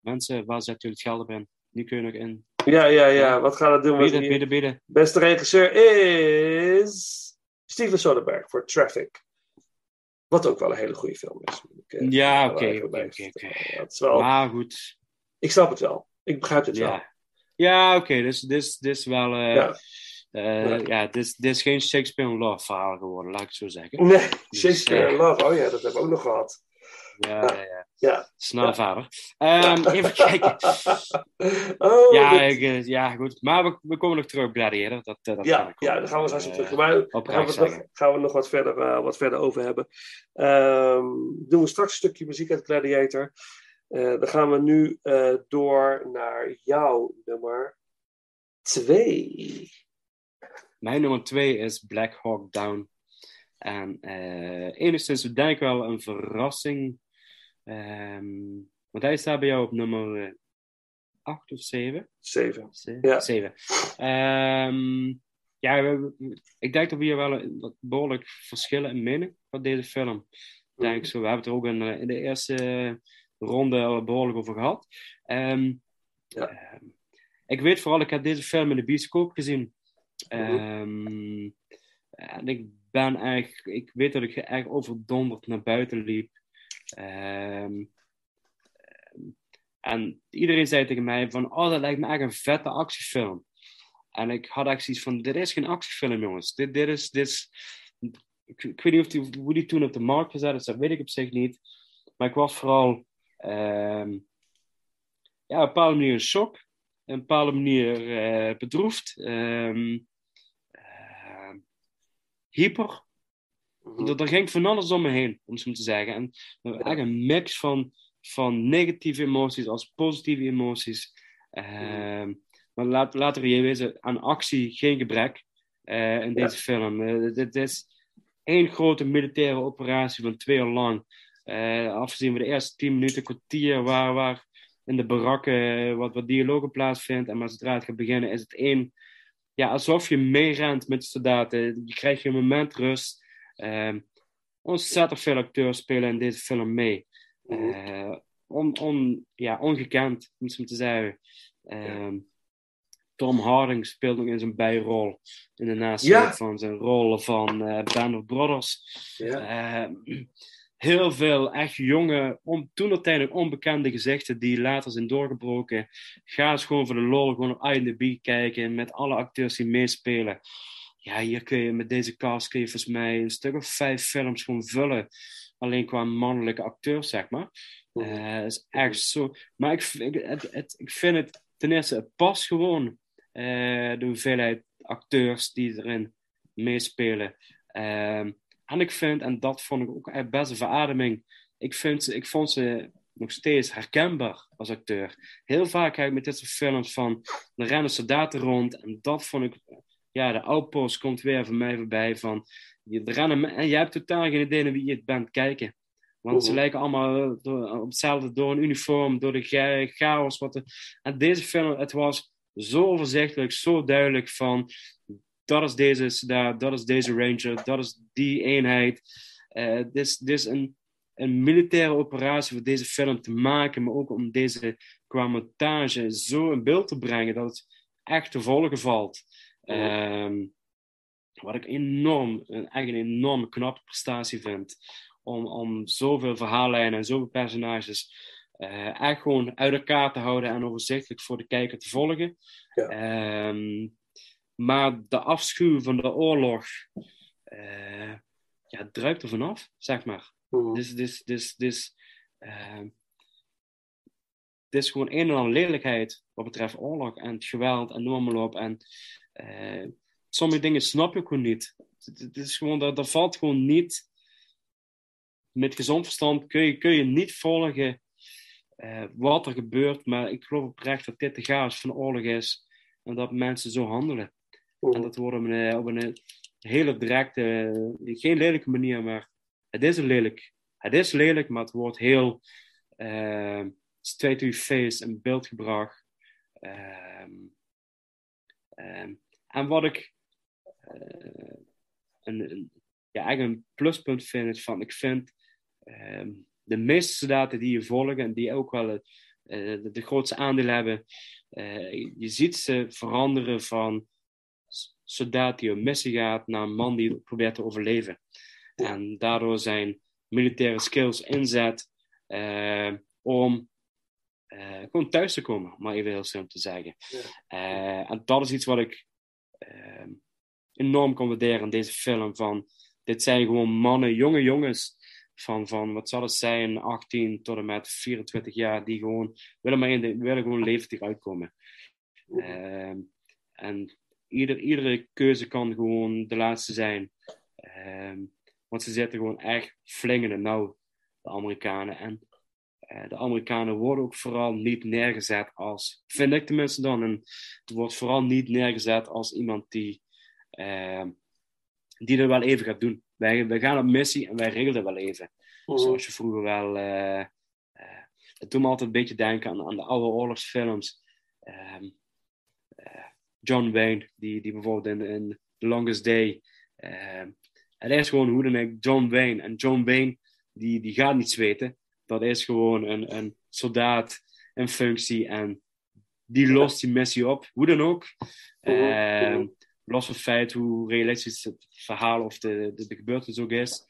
S6: Mensen, waar zet jullie het geld op in? Nu kun je nog in.
S5: Ja, ja, ja, wat gaat het doen?
S6: Bieden, bieden, bieden.
S5: Beste regisseur is Steven Soderbergh voor Traffic. Wat ook wel een hele goede film is. ik, eh,
S6: Ja, oké, oké, oké,
S5: is
S6: Maar goed.
S5: Ik snap het wel. Ik begrijp het wel.
S6: Ja, oké. dus, dus, dus wel. eh,
S5: Ja.
S6: Eh,
S5: Ja.
S6: ja, dit is, dit is geen Shakespeare in Love verhaal geworden, laat ik het zo zeggen.
S5: Nee,
S6: Dus,
S5: Shakespeare in Love. Oh ja, dat hebben we ook nog gehad.
S6: Ja, ja, ja.
S5: Ja.
S6: Snel verder. Ehm, even kijken. (laughs)
S5: Oh,
S6: ja, ik, eh, ja, goed. Maar we, we komen nog terug op Gladiator. Dat, eh, dat
S5: ja, ja, daar gaan we straks
S6: eh,
S5: op terug. Maar daar gaan we, nog, gaan we nog wat verder, wat verder over hebben. Ehm, doen we straks een stukje muziek uit Gladiator. Dan gaan we nu door naar jouw nummer 2.
S6: Mijn nummer twee is Black Hawk Down. En eh enigszins denk ik wel een verrassing. Ehm, want hij staat bij jou op nummer eh, acht of zeven?
S5: 7.
S6: Ze-
S5: Ja.
S6: Zeven. Ehm, ja, we- ik denk dat we hier wel wat behoorlijk verschillen in mening van deze film. Denk ik zo. We hebben het er ook in, eh, in de eerste ronde al behoorlijk over gehad. Ehm, ehm, ik weet vooral, ik heb deze film in de bioscoop gezien. Ehm, en ik ben eigenlijk, ik weet dat ik echt overdonderd naar buiten liep. Ehm, en iedereen zei tegen mij van, oh, dat lijkt me echt een vette actiefilm. En ik had echt zoiets van, dit is geen actiefilm, jongens. Dit, dit is. Ik, weet niet of die, hoe die toen op de markt gezet is, dat weet ik op zich niet. Maar ik was vooral ehm, ja, op een bepaalde manier in shock. Op een bepaalde manier eh, bedroefd. ehm, hyper. Er, er ging van alles om me heen, om het zo te zeggen. En eigenlijk een mix van, van negatieve emoties als positieve emoties. Ehm, maar laat, laten we je wezen, aan actie geen gebrek eh, in deze film. Eh, dit is één grote militaire operatie van twee uur lang. Eh, afgezien van de eerste tien minuten, kwartier, waar, waar in de barakken wat, wat dialogen plaatsvindt. En maar zodra het gaat beginnen, is het één. Ja, alsof je meerent met de soldaten. Je krijgt je moment rust. Ehm ontzettend veel acteurs spelen in deze film mee. Eh, on, on, ja, ongekend, om het zo te zeggen. Ehm, Tom Harding speelt nog in zijn bijrol in de nasleep
S5: Ja.
S6: van zijn rol van eh Band of Brothers.
S5: Ja.
S6: Eh, heel veel echt jonge, on, toen uiteindelijk onbekende gezichten die later zijn doorgebroken. Ga eens gewoon voor de lol gewoon op IMDb kijken met alle acteurs die meespelen. Ja, hier kun je met deze cast kun je volgens mij een stuk of vijf films gewoon vullen. Alleen qua mannelijke acteurs, zeg maar. Eh, is echt zo. Maar ik, ik, het, het, ik vind het ten eerste, het past gewoon. eh, de hoeveelheid acteurs die erin meespelen. Ehm, en ik vind, en dat vond ik ook echt best een verademing. Ik, vind, ik vond ze nog steeds herkenbaar als acteur. Heel vaak heb ik met dit soort films van. Er rennen soldaten rond. En dat vond ik. Ja, de outpost komt weer voor mij voorbij. Van, je, rennen, en jij hebt totaal geen idee naar wie je het bent kijken. Want ze
S5: Mhm.
S6: lijken allemaal eh, door, op hetzelfde, door een uniform, door de cha- chaos. Wat en deze film, het was zo overzichtelijk, zo duidelijk van... Dat is deze soldaat, dat is deze ranger, dat is die eenheid. Dit is, dit is een, een militaire operatie voor deze film te maken, maar ook om deze qua montage zo in beeld te brengen dat het echt te volgen valt. Ehm, wat ik enorm, een- echt een enorm knappe prestatie vind. Om, om zoveel verhaallijnen en zoveel personages eh, echt gewoon uit elkaar te houden en overzichtelijk voor de kijker te volgen. Ehm, maar de afschuw van de oorlog eh, ja, druipt er vanaf, zeg maar. Dus, dus, dus, dus, ehm, het is gewoon een en ander lelijkheid wat betreft oorlog en het geweld en noem maar op. En eh, sommige dingen snap je gewoon niet. Het, is gewoon, dat, dat valt gewoon niet. Met gezond verstand kun je, kun je niet volgen eh, wat er gebeurt. Maar ik geloof oprecht dat dit de chaos van oorlog is. En dat mensen zo handelen. En dat wordt op een, op een hele directe, eh, geen lelijke manier, maar het is lelijk. Het is lelijk, maar het wordt heel eh, straight to your face in beeld gebracht. Ehm, en wat ik eh, een, een, ja, eigenlijk een pluspunt vind, is van ik vind ehm, de meeste soldaten die je volgen en die ook wel het, eh, de, de grootste aandeel hebben, eh, je ziet ze veranderen van soldaat die op missie gaat naar een man die probeert te overleven. En daardoor zijn militaire skills inzet om gewoon thuis te komen, om maar even heel simpel te zeggen. En dat is iets wat ik enorm kon waarderen deze film. Van, dit zijn gewoon mannen, jonge jongens, van, van wat zal het zijn, 18 tot en met 24 jaar, die gewoon willen, maar in de, willen gewoon levendig uitkomen. Ehm, en ieder, iedere keuze kan gewoon de laatste zijn. Ehm, want ze zitten gewoon echt flink in de Amerikanen. En de Amerikanen worden ook vooral niet neergezet als, vind ik tenminste dan, en het wordt vooral niet neergezet als iemand die, ehm, die er wel even gaat doen. Wij, wij gaan op missie en wij regelen wel even.
S5: Mhm.
S6: Zoals je vroeger wel. eh, eh, het doet me altijd een beetje denken aan, aan de oude oorlogsfilms. Ehm, eh, John Wayne, die, die bijvoorbeeld in, in The Longest Day. ehm, het is gewoon hoe dan ook John Wayne. En John Wayne, die, die gaat niet zweten. Dat is gewoon een, een soldaat in functie. En die lost die missie op, hoe dan ook. Ehm, los van het feit hoe realistisch het verhaal of de, de, de gebeurtenis ook is.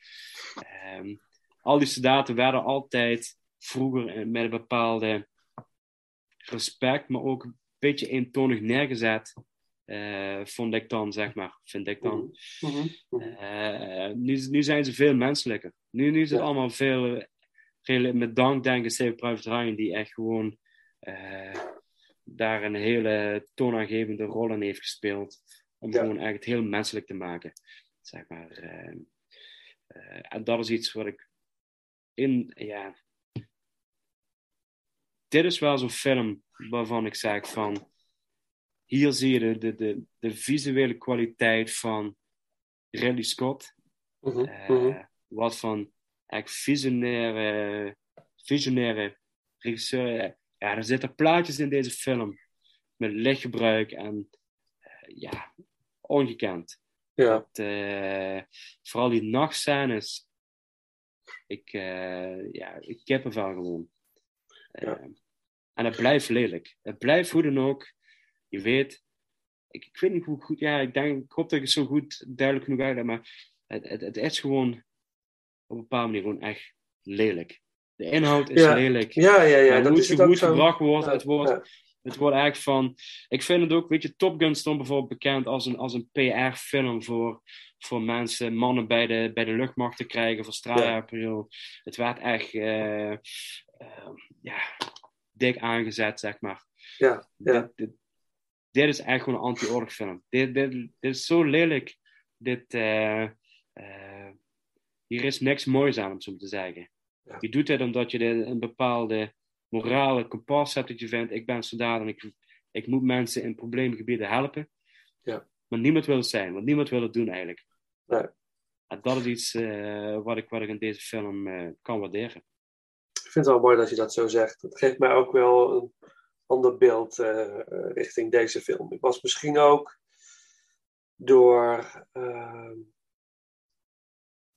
S6: Ehm, al die soldaten werden altijd vroeger met een bepaalde respect, maar ook een beetje eentonig neergezet. eh, vond ik dan, zeg maar. Vind ik dan. Eh, nu, nu zijn ze veel menselijker. Nu, nu is het allemaal veel. Met dank, denk ik, Saving Private Ryan, die echt gewoon eh, daar een hele toonaangevende rol in heeft gespeeld. Om
S5: Ja.
S6: gewoon echt het heel menselijk te maken. Zeg maar. eh, eh, en dat is iets wat ik in. Ja. Dit is wel zo'n film waarvan ik zeg van. Hier zie je de, de, de, de visuele kwaliteit van Ridley Scott.
S5: Mhm, mhm.
S6: Wat van echt visionaire, visionaire regisseur. Ja, er zitten plaatjes in deze film. Met lichtgebruik en eh, ja, ongekend.
S5: Ja.
S6: Dat, eh, vooral die nachtscènes. Ik, eh ja, ik kippenvel gewoon. Eh, en het blijft lelijk. Het blijft hoe dan ook. Je weet, ik, ik weet niet hoe goed, ja, ik, denk, ik hoop dat ik het zo goed duidelijk genoeg uitleg, maar het, het, het is gewoon op een bepaalde manier gewoon echt lelijk. De inhoud is
S5: Ja.
S6: lelijk.
S5: Ja, ja, ja, dat
S6: hoe
S5: is
S6: het,
S5: het
S6: gebracht wordt,
S5: Ja,
S6: het wordt,
S5: ja.
S6: het wordt eigenlijk van... Ik vind het ook, weet je, Top Gun stond bijvoorbeeld bekend als een, als een PR-film voor, voor mensen, mannen bij de, bij de luchtmacht te krijgen, voor straaljaarperiode. Het werd echt, eh, eh, ja, dik aangezet, zeg maar.
S5: Ja, ja.
S6: Dit, dit, dit is echt gewoon een anti-oorlogfilm. Dit, dit, dit is zo lelijk. Dit, eh, eh, hier is niks moois aan, om het zo te zeggen. Je doet dit omdat je de- een bepaalde morale kompas hebt dat je vindt, ik ben soldaat en ik, ik moet mensen in probleemgebieden helpen.
S5: Ja.
S6: Maar niemand wil het zijn, want niemand wil het doen eigenlijk.
S5: Nee.
S6: En dat is iets eh, wat, ik, wat ik in deze film eh, kan waarderen.
S5: Ik vind het wel mooi dat je dat zo zegt. Dat geeft mij ook wel een ander beeld eh, richting deze film. Ik was misschien ook door,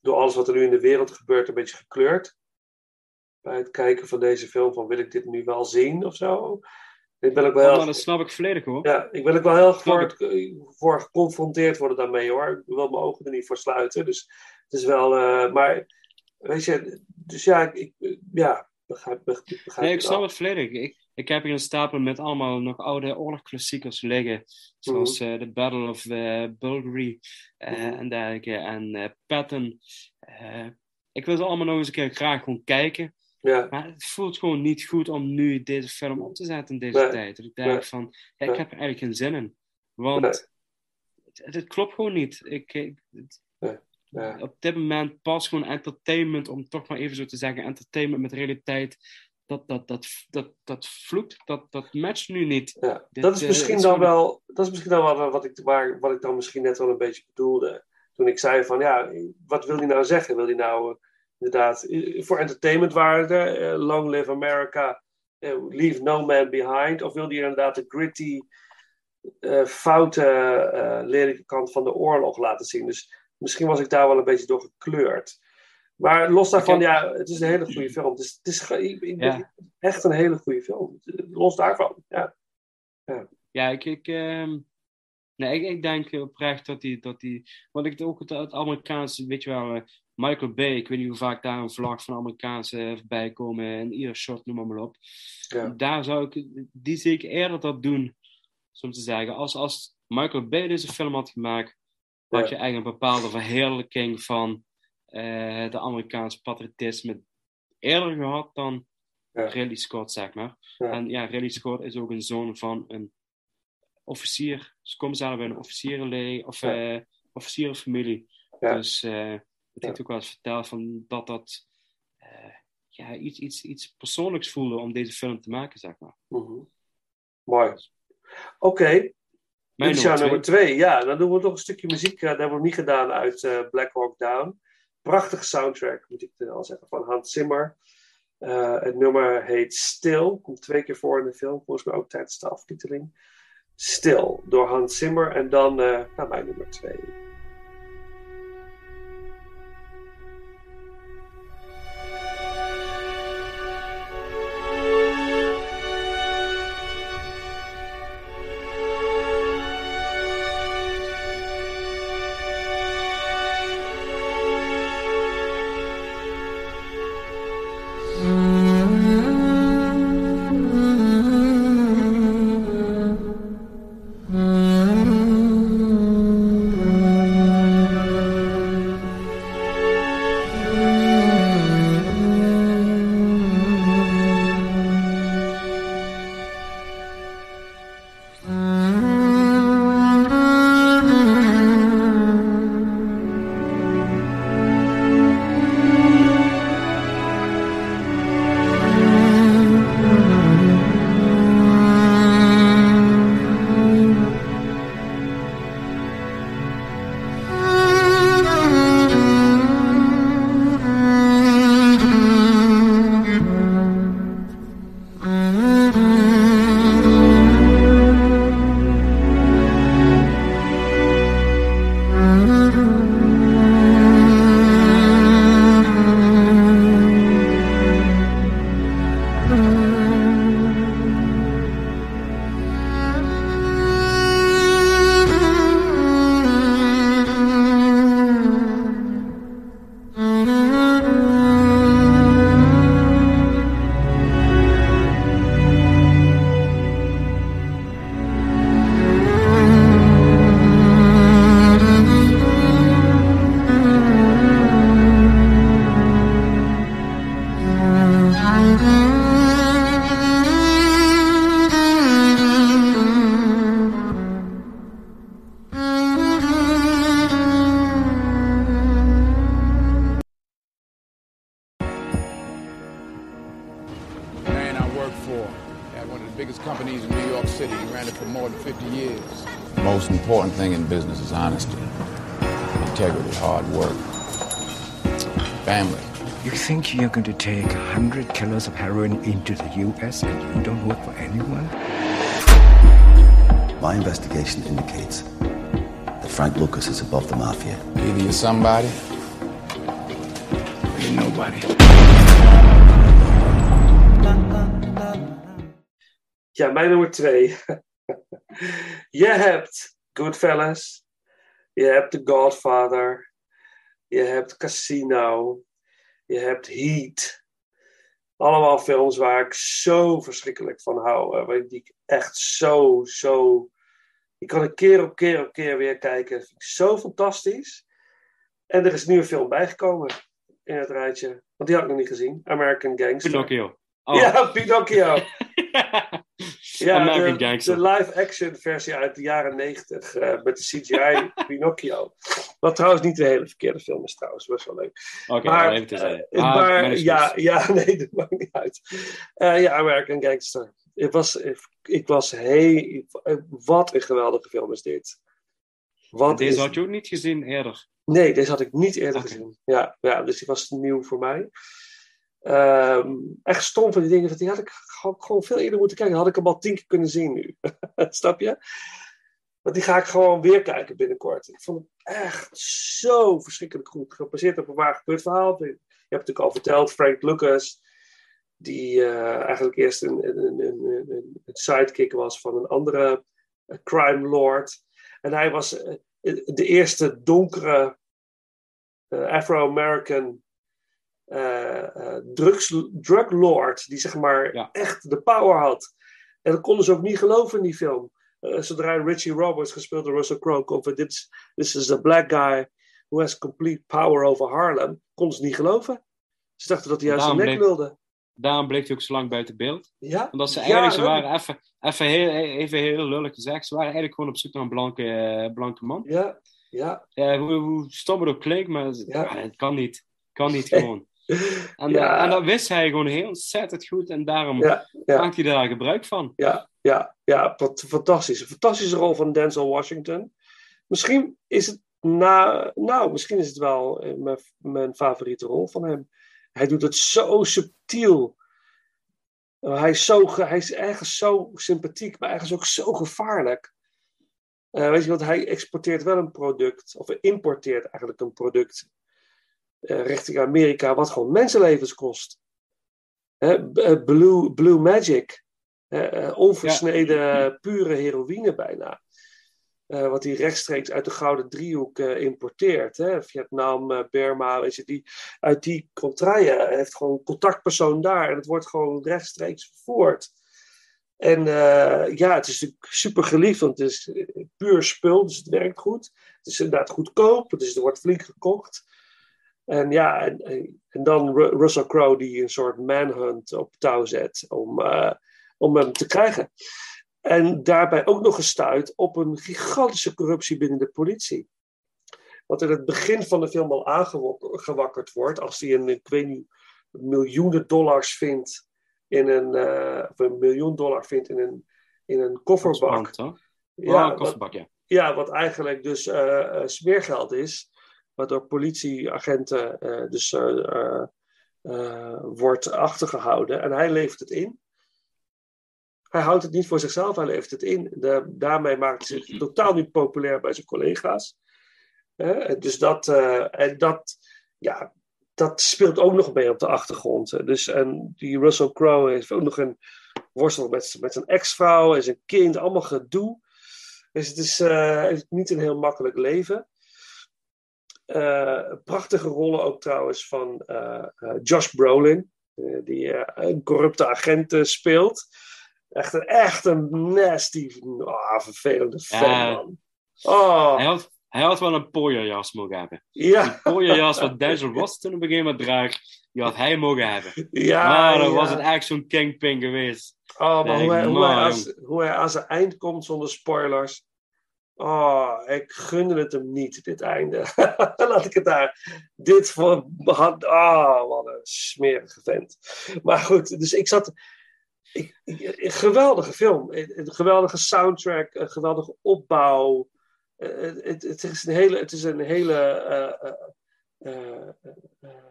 S5: door alles wat er nu in de wereld gebeurt een beetje gekleurd. Bij het kijken van deze film, van wil ik dit nu wel zien of zo. Ik ben ook wel
S6: Oh,
S5: heel-
S6: dat snap ik volledig hoor.
S5: ja, ik ben ook wel heel voor, voor geconfronteerd worden daarmee hoor. Ik wil mijn ogen er niet voor sluiten. Dus het is wel, eh, maar weet je, dus ja, ik, ja, begrijp, begrijp, begrijp
S6: Nee, ik snap het volledig. Ik, ik heb hier een stapel met allemaal nog oude oorlogklassiekers liggen. Zoals
S5: Mhm.
S6: eh, The Battle of eh, Bulgari eh, en dergelijke. En Patton. Ik wil ze allemaal nog eens een keer graag gewoon kijken.
S5: Ja.
S6: Maar het voelt gewoon niet goed om nu deze film op te zetten in deze
S5: Nee.
S6: tijd. Dat ik denk
S5: Nee.
S6: van, ja, ik
S5: Nee.
S6: heb er eigenlijk geen zin in. Want het, het klopt gewoon niet. Ik, het- op dit moment past gewoon entertainment, om toch maar even zo te zeggen, entertainment met realiteit. Dat, dat, dat, dat, dat vloekt, dat, dat matcht nu niet.
S5: Ja,
S6: Dit,
S5: dat is
S6: eh,
S5: misschien
S6: is
S5: dan wel, dat is misschien dan wel wat ik, waar, wat ik dan misschien net wel een beetje bedoelde. Toen ik zei van, ja, wat wil hij nou zeggen? Wil hij nou eh, inderdaad voor entertainmentwaarde, eh, Long Live America, Leave No Man Behind? Of wil hij inderdaad de gritty, foute, lelijke kant van de oorlog laten zien? Dus misschien was ik daar wel een beetje door gekleurd. Maar los daarvan, ja, het is een hele goede film. Het is, het is ge- ik, ik-
S6: Ja.
S5: echt een hele goede film. Los daarvan, ja. ja.
S6: Ja, ik, ik, ehm, nee, ik, ik denk oprecht dat die, dat die, want ik ook het, het Amerikaanse, weet je wel, eh, Michael Bay, ik weet niet hoe vaak daar een vlag van Amerikaanse eh, voorbij komen in ieder shot, noem maar, maar op.
S5: Ja.
S6: Daar zou ik, die zie ik eerder dat doen, zo te zeggen, als, als Michael Bay deze film had gemaakt, had je eigenlijk een bepaalde verheerlijking van eh, de Amerikaanse patriotisme eerder gehad dan Ridley Scott, zeg maar. En ja, Ridley Scott is ook een zoon van een officier. Ze komen zelf bij een officierenlee, of
S5: Ja.
S6: eh, officierenfamilie. Dus eh het heeft ook wel eens verteld van dat dat ja, iets, iets, iets persoonlijks voelde om deze film te maken, zeg maar.
S5: Mhm. Mooi. Oké.
S6: Mijn
S5: is jouw
S6: nummer
S5: nummer twee. Ja, dan doen we nog een stukje muziek. dat hebben we niet gedaan uit Black Hawk Down. Prachtige soundtrack, moet ik al zeggen, van Hans Zimmer. Eh, het nummer heet Stil. Komt twee keer voor in de film. Volgens mij ook tijdens de aftiteling. Stil, door Hans Zimmer. En dan eh naar mijn nummer twee.
S11: You think you're going to take 100 kilos of heroin into the U.S. and you don't work for anyone?
S12: My investigation indicates that Frank Lucas is above the mafia.
S13: Either you're somebody
S11: or you're nobody.
S5: Ja, mijn nummer twee. je hebt Goodfellas. Je hebt The Godfather. Je hebt Casino. Je hebt Heat. Allemaal films waar ik zo verschrikkelijk van hou. eh, Die ik echt zo, zo... Die kan ik keer op keer op keer weer kijken. Dat vind ik zo fantastisch. En er is nu een film bijgekomen in het rijtje. Want die had ik nog niet gezien. American Gangster.
S6: Pinocchio. Oh.
S5: Ja, Pinocchio. ja, (laughs)
S6: American
S5: de,
S6: Gangster.
S5: de live-action versie uit de jaren negentig met de CGI (laughs) Pinocchio. Wat trouwens niet een hele verkeerde film is trouwens, best wel leuk.
S6: Oké,
S5: maar,
S6: even te zeggen.
S5: eh,
S6: Ah,
S5: maar ja, ja, (laughs) nee, dat maakt niet uit. Eh, ja, American Gangster. Ik was, ik was hey, wat een geweldige film is dit. Wat
S6: Deze
S5: is
S6: had je ook niet gezien eerder.
S5: Nee, deze had ik niet eerder gezien. Ja, ja, dus die was nieuw voor mij. Ehm, echt stom van die dingen. Had ik gewoon, veel eerder moeten kijken. Had ik hem al tien keer kunnen zien nu. (laughs) Snap je? Want die ga ik gewoon weer kijken binnenkort. Ik vond het echt zo verschrikkelijk goed. Gebaseerd op een waar gebeurd verhaal. Je hebt natuurlijk al verteld, Frank Lucas. Die eh, eigenlijk eerst een, een, een, een, sidekick was van een andere eh, crime lord. En hij was eh, de eerste donkere Afro-American drugs, drug lord. Die zeg maar echt de power had. En dat konden ze ook niet geloven in die film. eh, zodra Richie Roberts, gespeeld door Russell Crowe, komt van dit this is a black guy who has complete power over Harlem, konden ze niet geloven. Ze dachten dat hij juist zijn nek
S6: bleek,
S5: wilde.
S6: Daarom bleek hij ook zo lang buiten beeld.
S5: Ja?
S6: Omdat ze
S5: Ja,
S6: eigenlijk, ze waren even, even, heel, even heel lullig gezegd, ze waren eigenlijk gewoon op zoek naar een blanke, eh, blanke man.
S5: Ja, ja.
S6: Ja, hoe, hoe stom het ook klinkt, maar ja. het kan niet. Kan niet (laughs) gewoon. En,
S5: Ja.
S6: eh, en dat wist hij gewoon heel ontzettend goed en daarom
S5: Ja, ja.
S6: maakt hij daar gebruik van.
S5: Ja, ja, ja, wat fantastisch. Een fantastische rol van Denzel Washington. Misschien is het na, nou, misschien is het wel eh, mijn, mijn favoriete rol van hem. Hij doet het zo subtiel. Uh, hij, is zo, hij is ergens zo sympathiek, maar ergens ook zo gevaarlijk. Eh, weet je wat, hij exporteert wel een product, of importeert eigenlijk een product eh, richting Amerika, wat gewoon mensenlevens kost. Eh, Blue, Blue Magic. Eh, eh, onversneden, pure heroïne bijna. Eh, wat hij rechtstreeks uit de Gouden Driehoek eh, importeert. Hè? Vietnam, eh, Burma, weet je, die, uit die contraien. Hij heeft gewoon een contactpersoon daar. En het wordt gewoon rechtstreeks vervoerd. En eh, ja, het is natuurlijk super geliefd, want het is eh, puur spul, dus het werkt goed. Het is inderdaad goedkoop, dus er wordt flink gekocht. En ja, en, en- dan Ru- Russell Crowe die een soort manhunt op touw zet om, eh, om hem te krijgen. En daarbij ook nog gestuurd op een gigantische corruptie binnen de politie. Wat in het begin van de film al aangewakkerd wordt, als hij een, ik weet niet, miljoenen dollars vindt in een, eh, of een miljoen dollar vindt in een, in een kofferbak. Ja,
S6: Oh,
S5: wat-
S6: kofferbak, ja.
S5: ja, wat eigenlijk dus eh, smeergeld is, waardoor politieagenten eh, dus eh, eh, wordt achtergehouden. En hij levert het in. Hij houdt het niet voor zichzelf, hij levert het in. Daarmee maakt hij zich totaal niet populair bij zijn collega's. Dus dat, en dat, ja, dat speelt ook nog mee op de achtergrond. Dus en die Russell Crowe heeft ook nog een worstel met, met zijn ex-vrouw en zijn kind, allemaal gedoe. Dus het is niet een heel makkelijk leven. Eh, prachtige rollen ook trouwens van eh, eh, Josh Brolin, die een corrupte agent speelt. Echt een, echt een nasty, ah, vervelende fan. Oh.
S6: Hij, had, hij had wel een pooierjas mogen hebben.
S5: Ja.
S6: Die pooierjas wat (laughs) Denzel Washington op een gegeven moment draagt, die had hij mogen hebben.
S5: Ja,
S6: maar dan
S5: ja.
S6: was het echt zo'n kingpin geweest.
S5: Oh, maar hoe hij, hoe, hij hoe hij aan zijn eind komt zonder spoilers. Oh, ik gunde het hem niet, dit einde. (laughs) Laat ik het daar. Dit voor. Ah, wat een smerige vent. Maar goed, dus ik zat. Ik, geweldige film. Een geweldige soundtrack. Een geweldige opbouw. Eh, Het, het, is een hele. Het is een hele eh, eh,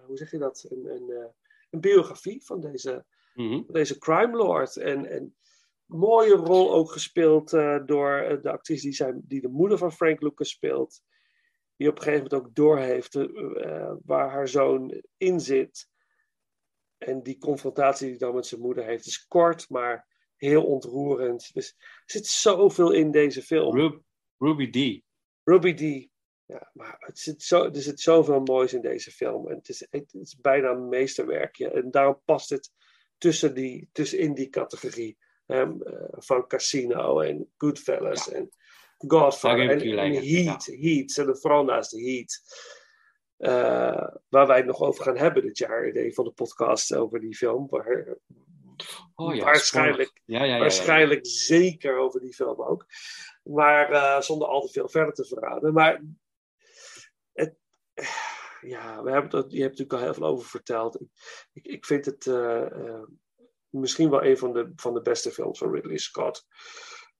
S5: hoe zeg je dat? Een, een, een biografie van deze,
S6: Mhm.
S5: deze crime lord. En, en mooie rol ook gespeeld eh, door eh, de actrice die, zijn, die de moeder van Frank Lucas speelt. Die op een gegeven moment ook doorheeft eh, waar haar zoon in zit. En die confrontatie die hij dan met zijn moeder heeft, is kort, maar heel ontroerend. Dus er zit zoveel in deze film.
S6: Rub, Ruby D.
S5: Ruby D. Ja, maar het zit zo, er zit zoveel moois in deze film. En het is, het is bijna een meesterwerkje. En daarom past het tussen die, tussen in die categorie. Ehm, eh, van Casino en Goodfellas en Godfather. En, Heat. Heat. En vooral naast de Heat. Eh, waar wij het nog over gaan hebben dit jaar. In een van de podcasts over die film. Waar,
S6: Oh ja,
S5: waarschijnlijk.
S6: Ja, ja, ja, ja, ja.
S5: waarschijnlijk zeker over die film ook. Maar eh, zonder al te veel verder te verraden. Maar het, ja, we hebben het, je hebt natuurlijk al heel veel over verteld. Ik, ik vind het misschien wel een van de, van de beste films van Ridley Scott.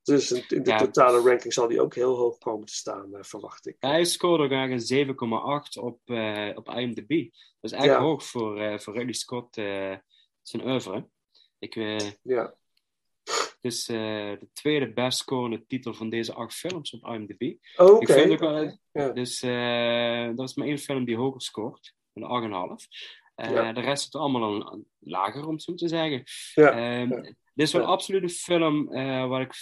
S5: Dus in de
S6: Ja.
S5: totale ranking zal die ook heel hoog komen te staan, eh, verwacht ik.
S6: Hij scoorde ook eigenlijk een 7,8 op, eh, op IMDb. Dat is echt
S5: Ja.
S6: hoog voor, eh, voor Ridley Scott zijn oeuvre. Ik,
S5: Ja.
S6: Het is eh, de tweede best scorende titel van deze acht films op IMDb.
S5: Oké,
S6: wel,
S5: oké, ja.
S6: Dus eh dat is maar één film die hoger scoort, een 8,5. Eh
S5: Ja.
S6: De rest zit allemaal een, lager, om het zo te zeggen.
S5: Ja,
S6: Ehm,
S5: ja.
S6: Dit is wel absoluut een film eh, waar, ik,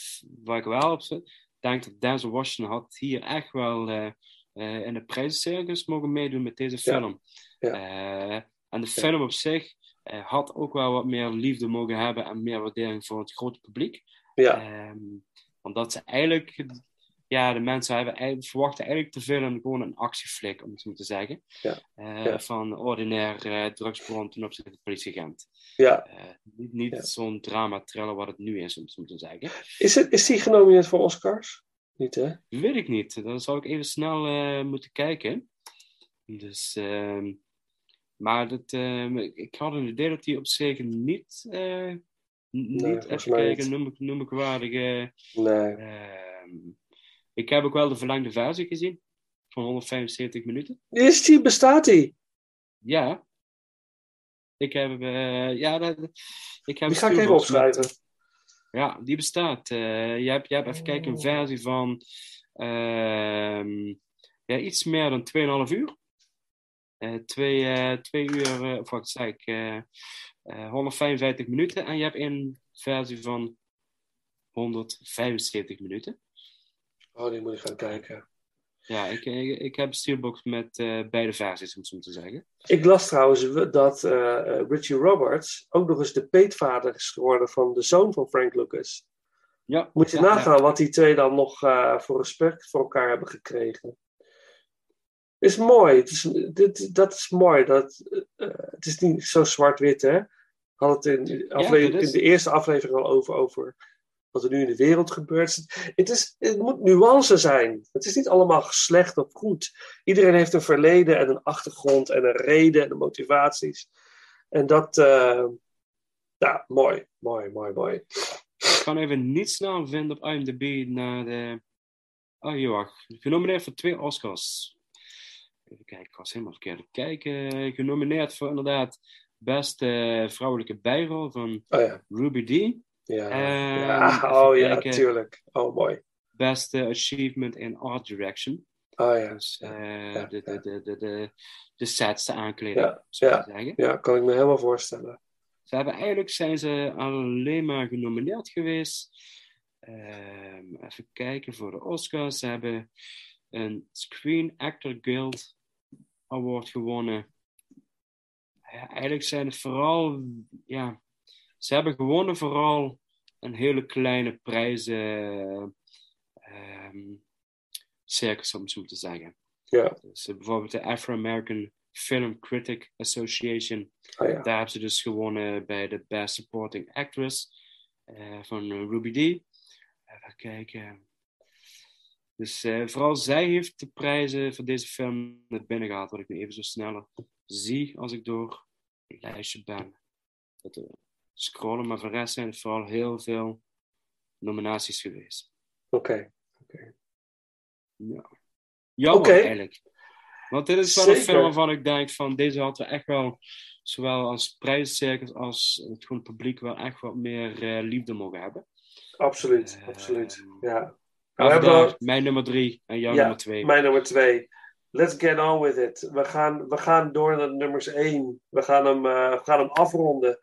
S6: waar ik wel op zit. Ik denk dat Denzel Washington had hier echt wel eh, in de prijzencircus mogen meedoen met deze film.
S5: Ja.
S6: En de film op zich had ook wel wat meer liefde mogen hebben en meer waardering voor het grote publiek.
S5: Ja.
S6: Ehm, Want dat ze eigenlijk, ja, de mensen hebben verwachten eigenlijk te veel een, gewoon een actieflik, om het zo te zeggen.
S5: Ja.
S6: Eh,
S5: Ja.
S6: Van ordinair eh drugsbron ten opzichte van de politieagent.
S5: Ja.
S6: Eh, niet niet zo'n drama-thriller wat het nu is, om het zo te zeggen.
S5: Is, het, is die genomineerd voor Oscars? Niet, hè?
S6: Weet ik niet. Dan zal ik even snel moeten kijken. Dus, ehm, maar dat, ehm, ik- had een idee dat hij op zich niet, niet
S5: volgens
S6: even kijken, noem ik, noem ik waardige.
S5: Nee.
S6: Ik heb ook wel de verlengde versie gezien van 175 minuten.
S5: Is die, bestaat die?
S6: Ja. Ik heb, eh, ja, dat, ik heb
S5: Die ga ik even
S6: met-
S5: opschrijven.
S6: ja, die bestaat. Eh, je, hebt, je hebt even kijken, een versie van ehm, ja, iets meer dan 2,5 uur. Eh, twee, twee uur, of wat zeg ik, eh, eh, 155 minuten. En je hebt een versie van 175 minuten.
S5: Oh, die moet ik gaan kijken.
S6: Ja, ik, ik, ik heb Steelbox met eh, beide versies, om het zo te zeggen.
S5: Ik las trouwens dat eh, Richie Roberts ook nog eens de peetvader is geworden van de zoon van Frank Lucas.
S6: Ja,
S5: Moet je
S6: ja,
S5: nagaan
S6: ja.
S5: wat die twee dan nog voor respect voor elkaar hebben gekregen. Is mooi. Het is, dit, dat is mooi. Dat, het is niet zo zwart-wit, hè? Hadden het in, de afle-
S6: dat is-
S5: in de eerste aflevering al over, over wat er nu in de wereld gebeurt. Het, is, het moet nuance zijn. Het is niet allemaal slecht of goed. Iedereen heeft een verleden en een achtergrond en een reden en motivaties. En dat, eh, ja, mooi, mooi, mooi, mooi.
S6: Ik kan even niet snel vinden op IMDb naar de... Oh, wacht. Genomineerd voor twee Oscars. Even kijken, ik was helemaal verkeerd kijken. Genomineerd voor inderdaad beste vrouwelijke bijrol van
S5: Oh ja.
S6: Ruby D.
S5: Ja,
S6: even (laughs)
S5: oh ja, tuurlijk. Oh, mooi.
S6: Beste achievement in art direction.
S5: Oh ja.
S6: Dus eh, de, de, de, de, de, de setste aankleding,
S5: Ja, ja,
S6: zeggen.
S5: ja, kan ik me helemaal voorstellen.
S6: Ze hebben eigenlijk zijn ze alleen maar genomineerd geweest. Ehm, even kijken voor de Oscars. Ze hebben een Screen Actor Guild Award gewonnen. Ja, eigenlijk zijn het vooral, ja, ze hebben gewonnen vooral een hele kleine prijzen ehm circus, om het zo te zeggen.
S5: Ja.
S6: Dus eh, bijvoorbeeld de Afro-American Film Critic Association.
S5: Oh ja.
S6: Daar hebben ze dus gewonnen bij de Best Supporting Actress eh, van eh, Ruby D. Even kijken. Dus eh, vooral zij heeft de prijzen voor deze film naar binnen gehaald. Wat ik nu even zo sneller zie als ik door het lijstje ben. Dat, eh, scrollen, maar voor de rest zijn er vooral heel veel nominaties geweest.
S5: Oké.
S6: Ja. Jammer
S5: Oké.
S6: eigenlijk. Want dit is wel een film waarvan ik denk van deze hadden we echt wel, zowel als prijscircus als het gewoon publiek wel echt wat meer eh, liefde mogen hebben.
S5: Absoluut, absoluut. Ja.
S6: Maar
S5: we hebben
S6: vandaag
S5: al-
S6: mijn nummer drie en jouw
S5: ja,
S6: nummer twee.
S5: Mijn nummer twee. Let's get on with it. We gaan, we gaan door naar nummers één. We gaan hem, eh, we gaan hem afronden.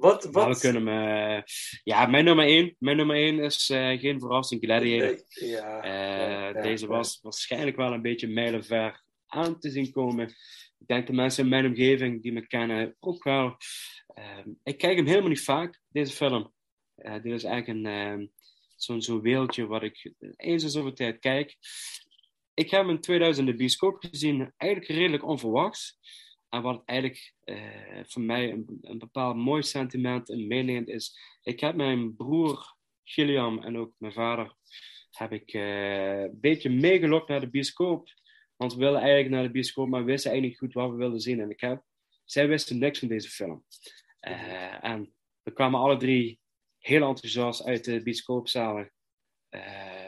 S5: Wat,
S6: Maar
S5: wat...
S6: we kunnen hem, eh, ja, mijn nummer één. Mijn nummer één is eh, geen verrassing, Gladiator.
S5: Ja,
S6: Eh,
S5: ja,
S6: deze
S5: ja.
S6: was waarschijnlijk wel een beetje mijlenver aan te zien komen. Ik denk de mensen in mijn omgeving die me kennen ook wel. Ehm, ik kijk hem helemaal niet vaak, deze film. Dit is eigenlijk een, ehm, zo'n zo'n wereldje wat ik eens in zoveel tijd kijk. Ik heb hem in 2000 in de bioscoop gezien, eigenlijk redelijk onverwachts. En wat eigenlijk eh, voor mij een, een bepaald mooi sentiment en meeneemt is... Ik heb mijn broer Gilliam en ook mijn vader heb ik eh, een beetje meegelokt naar de bioscoop. Want we wilden eigenlijk naar de bioscoop, maar wisten eigenlijk niet goed wat we wilden zien. En ik heb, zij wisten niks van deze film. Eh, en we kwamen alle drie heel enthousiast uit de bioscoopzalen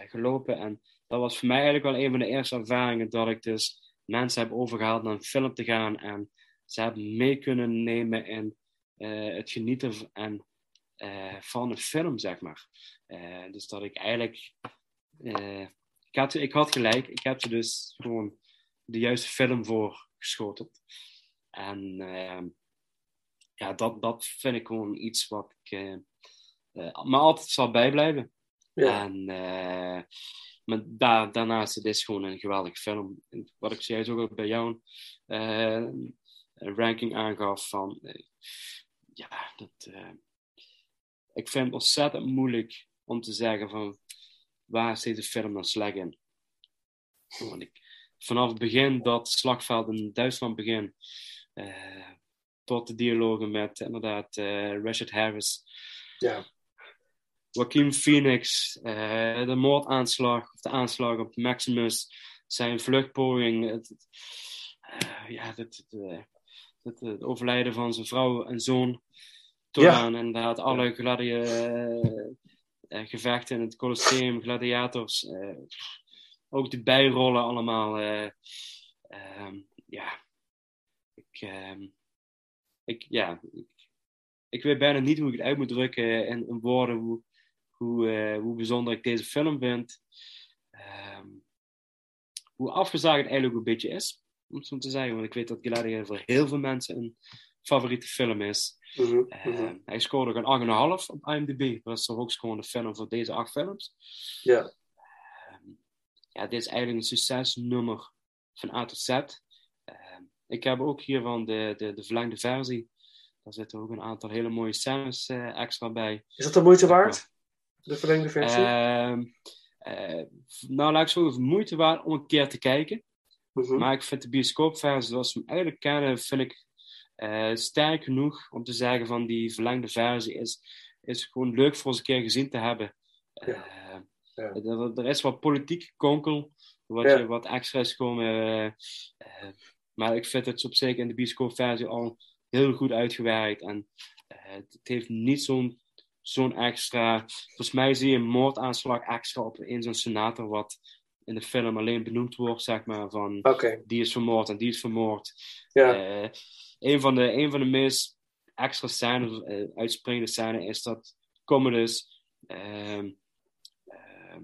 S6: gelopen. En dat was voor mij eigenlijk wel een van de eerste ervaringen dat ik dus mensen heb overgehaald naar een film te gaan. En ze hebben mee kunnen nemen in eh, het genieten en, eh, van een film, zeg maar. Eh, dus dat ik eigenlijk... ik, had, ik had gelijk. Ik heb ze dus gewoon de juiste film voor geschoteld. En ehm, ja, dat, dat vind ik gewoon iets wat ik me altijd zal bijblijven.
S5: Ja.
S6: En, maar daar, daarnaast, het is gewoon een geweldige film. Wat ik zojuist ook bij jou eh, een ranking aangaf van... eh, ja, dat... eh, ik vind het ontzettend moeilijk om te zeggen van... waar zit de film dan slecht in? Want ik, vanaf het begin dat slagveld in Duitsland begint, tot de dialogen met inderdaad Richard Harris,
S5: ja.
S6: Joaquin Phoenix, uh, de moordaanslag, of de aanslag op Maximus, zijn vluchtpoging, het, ja, het, het, overlijden van zijn vrouw en zoon, tot
S5: Ja.
S6: aan inderdaad alle gladia, eh, gevechten in het Colosseum, gladiators, eh, ook de bijrollen allemaal. eh, ehm, ja, ik, ehm, ik, ja ik, ik weet bijna niet hoe ik het uit moet drukken in, in woorden hoe, hoe, eh, hoe bijzonder ik deze film vind. Ehm, hoe afgezaagd het eigenlijk een beetje is, om het zo te zeggen. Want ik weet dat Gladiator voor heel veel mensen een favoriete film is. Ehm, hij scoorde ook een 8,5 op IMDb. Dat is de hoogstgescoorde film voor deze acht films.
S5: Ja.
S6: Ehm, ja, dit is eigenlijk een succesnummer van A tot Z. Ik heb ook hiervan de, de, de verlengde versie. Daar zitten ook een aantal hele mooie scènes eh, extra bij.
S5: Is dat de moeite waard? De verlengde versie?
S6: Ehm, eh, nou, laat ik zo even moeite waard om een keer te kijken.
S5: Mhm.
S6: Maar ik vind de bioscoopversie, zoals we hem eigenlijk kennen, vind ik eh, sterk genoeg om te zeggen van die verlengde versie is, is gewoon leuk voor eens een keer gezien te hebben. Eh, Er, er is wat politiek konkel, wat,
S5: Ja.
S6: wat extra is komen. maar ik vind het op zich in de bioscoopversie al heel goed uitgewerkt. En het heeft niet zo'n zo'n extra. Volgens mij zie je een moordaanslag extra op in zo'n senator, wat in de film alleen benoemd wordt, zeg maar, van die is vermoord en die is vermoord.
S5: Ja.
S6: Eh, een, van de, een van de meest extra scènes, eh, uitspringende scènes, is dat Commodus ehm, ehm,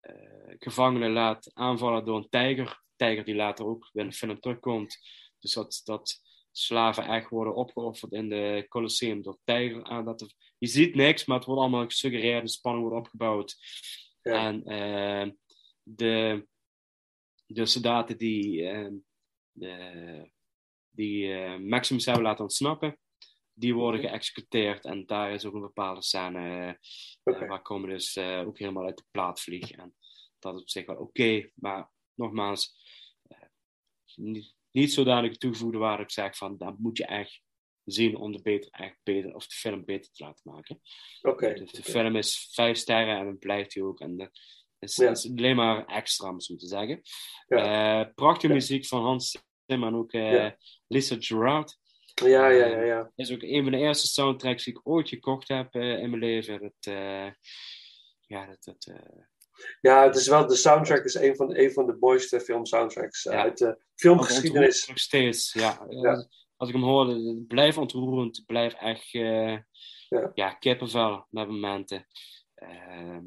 S6: eh, gevangenen laat aanvallen door een tijger. Tijger die later ook weer in de film terugkomt. Dus dat, dat slaven echt worden opgeofferd in de Colosseum door tijger aan. Dat er- je ziet niks, maar het wordt allemaal gesuggereerd, de spanning wordt opgebouwd. En eh, de, de soldaten die, eh, de, die eh, Maximus hebben laten ontsnappen, die worden geëxecuteerd. En daar is ook een bepaalde scène eh, eh, waar Commodus eh, ook helemaal uit de plaat vliegt. En dat is op zich wel oké, maar nogmaals, eh, niet, niet zodanig toegevoegde waarde ik zeg van, dat moet je echt zien om de, beter, echt beter, of de film beter te laten maken.
S5: Oké.
S6: De, de film is vijf sterren en dat blijft hij ook. En dat is,
S5: Ja.
S6: is alleen maar extra, om zo te zeggen. Eh, prachtige muziek van Hans Zimmer en ook eh,
S5: Ja.
S6: Lisa Gerard.
S5: Ja, ja, ja, ja.
S6: is ook een van de eerste soundtracks die ik ooit gekocht heb eh, in mijn leven. Dat, eh, ja, dat, dat, eh,
S5: Ja, het is wel, de soundtrack is een van, een van de mooiste filmsoundtracks eh, uit de filmgeschiedenis.
S6: Nog steeds, ja.
S5: Ja.
S6: Als, ik hem hoor, het blijft ontroerend. Het blijft echt, eh, ja. kippenvel met momenten. Eh,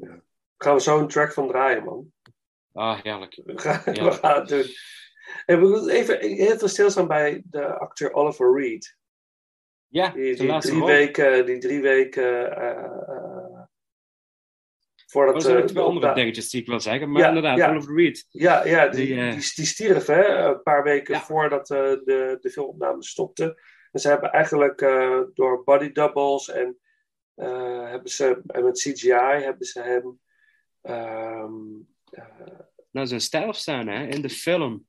S5: Gaan we zo een track van draaien, man.
S6: ah, heerlijk.
S5: We gaan, we
S6: Heerlijk.
S5: gaan het doen. We even heel veel stilstaan bij de acteur Oliver Reed.
S6: Ja,
S5: die, die drie
S6: rol.
S5: weken, die drie weken eh, eh, voordat
S6: Er zijn
S5: eh,
S6: twee
S5: de
S6: andere dingetjes die ik wil zeggen. Maar inderdaad. Oliver Reed.
S5: Ja, ja die,
S6: Die,
S5: die,
S6: eh,
S5: die, stierf hè, een paar weken voordat eh, de, de filmopname stopte. En ze hebben eigenlijk eh, door body doubles en eh, hebben ze, en met CGI hebben ze hem. ehm,
S6: Nou, zijn sterfscène hè, in de film.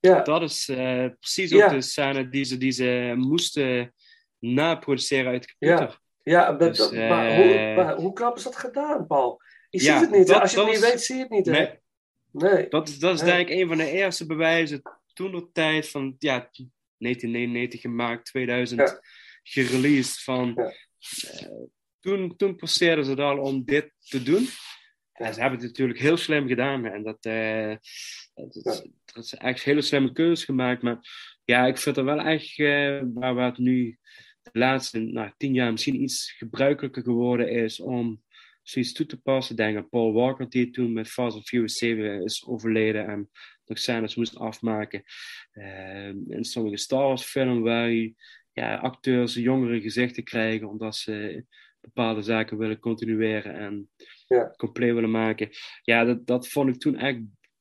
S5: Ja.
S6: Dat is eh, precies ook de scène die ze, die ze moesten naproduceren uit de computer.
S5: ja, ja maar,
S6: Dus,
S5: maar,
S6: eh,
S5: hoe, maar hoe knap is dat gedaan, Paul? Je
S6: Ja,
S5: ziet het niet.
S6: dat-
S5: Als je het niet
S6: is-
S5: weet, zie je het niet. hè?
S6: Nee.
S5: Nee.
S6: Dat, is- dat is
S5: Nee.
S6: denk ik een van de eerste bewijzen toen de tijd van ja, 1999 gemaakt, 2000 gereleased. Van, eh, toen, toen passeerden ze het al om dit te doen. En ze hebben het natuurlijk heel slim gedaan. En dat, eh dat, is- dat is echt hele slimme keuzes gemaakt. Maar ja, ik vind het wel echt eh, waar, waar het nu de laatste nou, tien jaar misschien iets gebruikelijker geworden is om zoiets toe te passen. Denk aan Paul Walker, die toen met Fast and Furious 7 is overleden en nog scènes moest afmaken. Eh, in sommige Star Wars films waar je, ja, acteurs jongere gezichten krijgen omdat ze bepaalde zaken willen continueren en
S5: Ja.
S6: compleet willen maken. Ja, dat, dat vond ik toen echt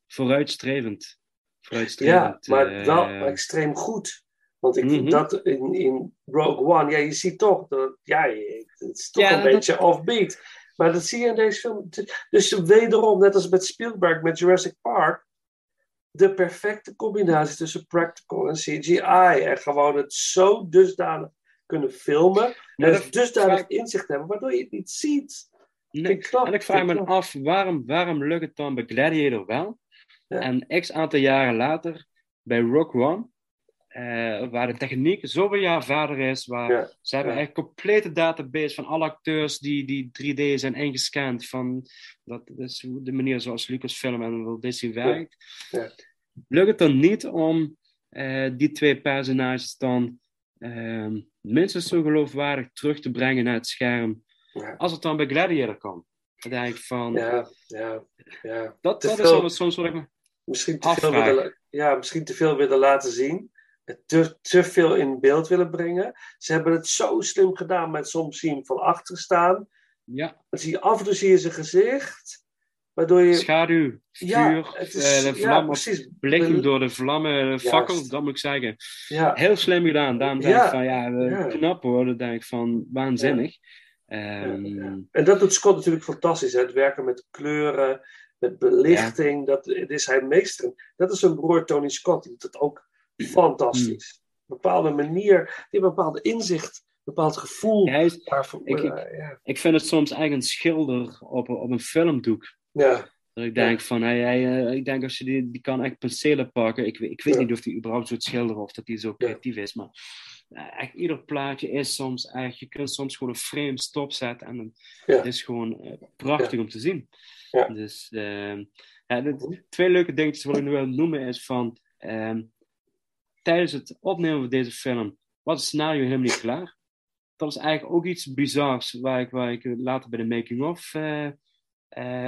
S6: vooruitstrevend.
S5: Ja,
S6: vooruitstrevend
S5: maar
S6: eh,
S5: wel extreem goed. Want ik vind
S6: Mhm.
S5: dat in, in Rogue One, ja, je ziet toch, dat, ja, het is toch
S6: Ja,
S5: een
S6: dat-
S5: beetje offbeat. Maar dat zie je in deze film. Dus wederom, net als met Spielberg, met Jurassic Park, de perfecte combinatie tussen practical en CGI. En gewoon het zo dusdanig kunnen filmen. en het dusdanig inzicht hebben, waardoor je het niet ziet.
S6: Nee, en ik vraag me af, waarom, waarom lukt het dan bij Gladiator wel? En x aantal jaren later, bij Rock One, uh, waar de techniek zoveel jaar verder is, waar ze hebben ja. een complete database van alle acteurs die, die 3D zijn ingescand. Van, dat is de manier zoals Lucasfilm en Walt Disney werkt. Ja. Lukt het dan niet om uh, die twee personages dan uh, minstens zo geloofwaardig terug te brengen naar het scherm als het dan bij Gladiator kan? Dan denk ik van...
S5: Ja, ja, ja.
S6: Dat, dat veel, is soms wat ik me
S5: misschien te veel willen, Ja, misschien te veel willen laten zien. Te, te veel in beeld willen brengen. Ze hebben het zo slim gedaan met soms zien van achter staan.
S6: Ja.
S5: Dan zie je af en toe zie je zijn gezicht. Waardoor je...
S6: Schaduw, vuur, ja, is, uh, de vlam, ja, blikking door de vlammen, fakkel, dat moet ik zeggen.
S5: Ja.
S6: Heel slim gedaan. Daarom denk ik van, ja, knap hoor. Dan denk ik van, waanzinnig. Um,
S5: en dat doet Scott natuurlijk fantastisch. Hè? Het werken met kleuren, met belichting. Dat, dat is hij meester. Dat is zijn broer Tony Scott. Die doet het ook fantastisch. Een bepaalde manier, die een bepaalde inzicht, een bepaald gevoel.
S6: Ja, is, daarvoor, ik, uh, ja. ik vind het soms eigenlijk een schilder op, op een filmdoek.
S5: Ja.
S6: Dat ik denk van, hij, hij, ik denk als je die, die kan echt penselen pakken. Ik, ik weet niet of hij überhaupt zo schilderen of dat hij zo creatief is, maar echt ieder plaatje is soms echt, je kunt soms gewoon een frame stopzetten en dan, het is gewoon prachtig om te zien. Dus uh, ja, de, twee leuke dingetjes wat ik nu wil noemen is van, uh, tijdens het opnemen van deze film was het scenario helemaal niet klaar. Dat was eigenlijk ook iets bizars waar ik, waar ik later bij de making-of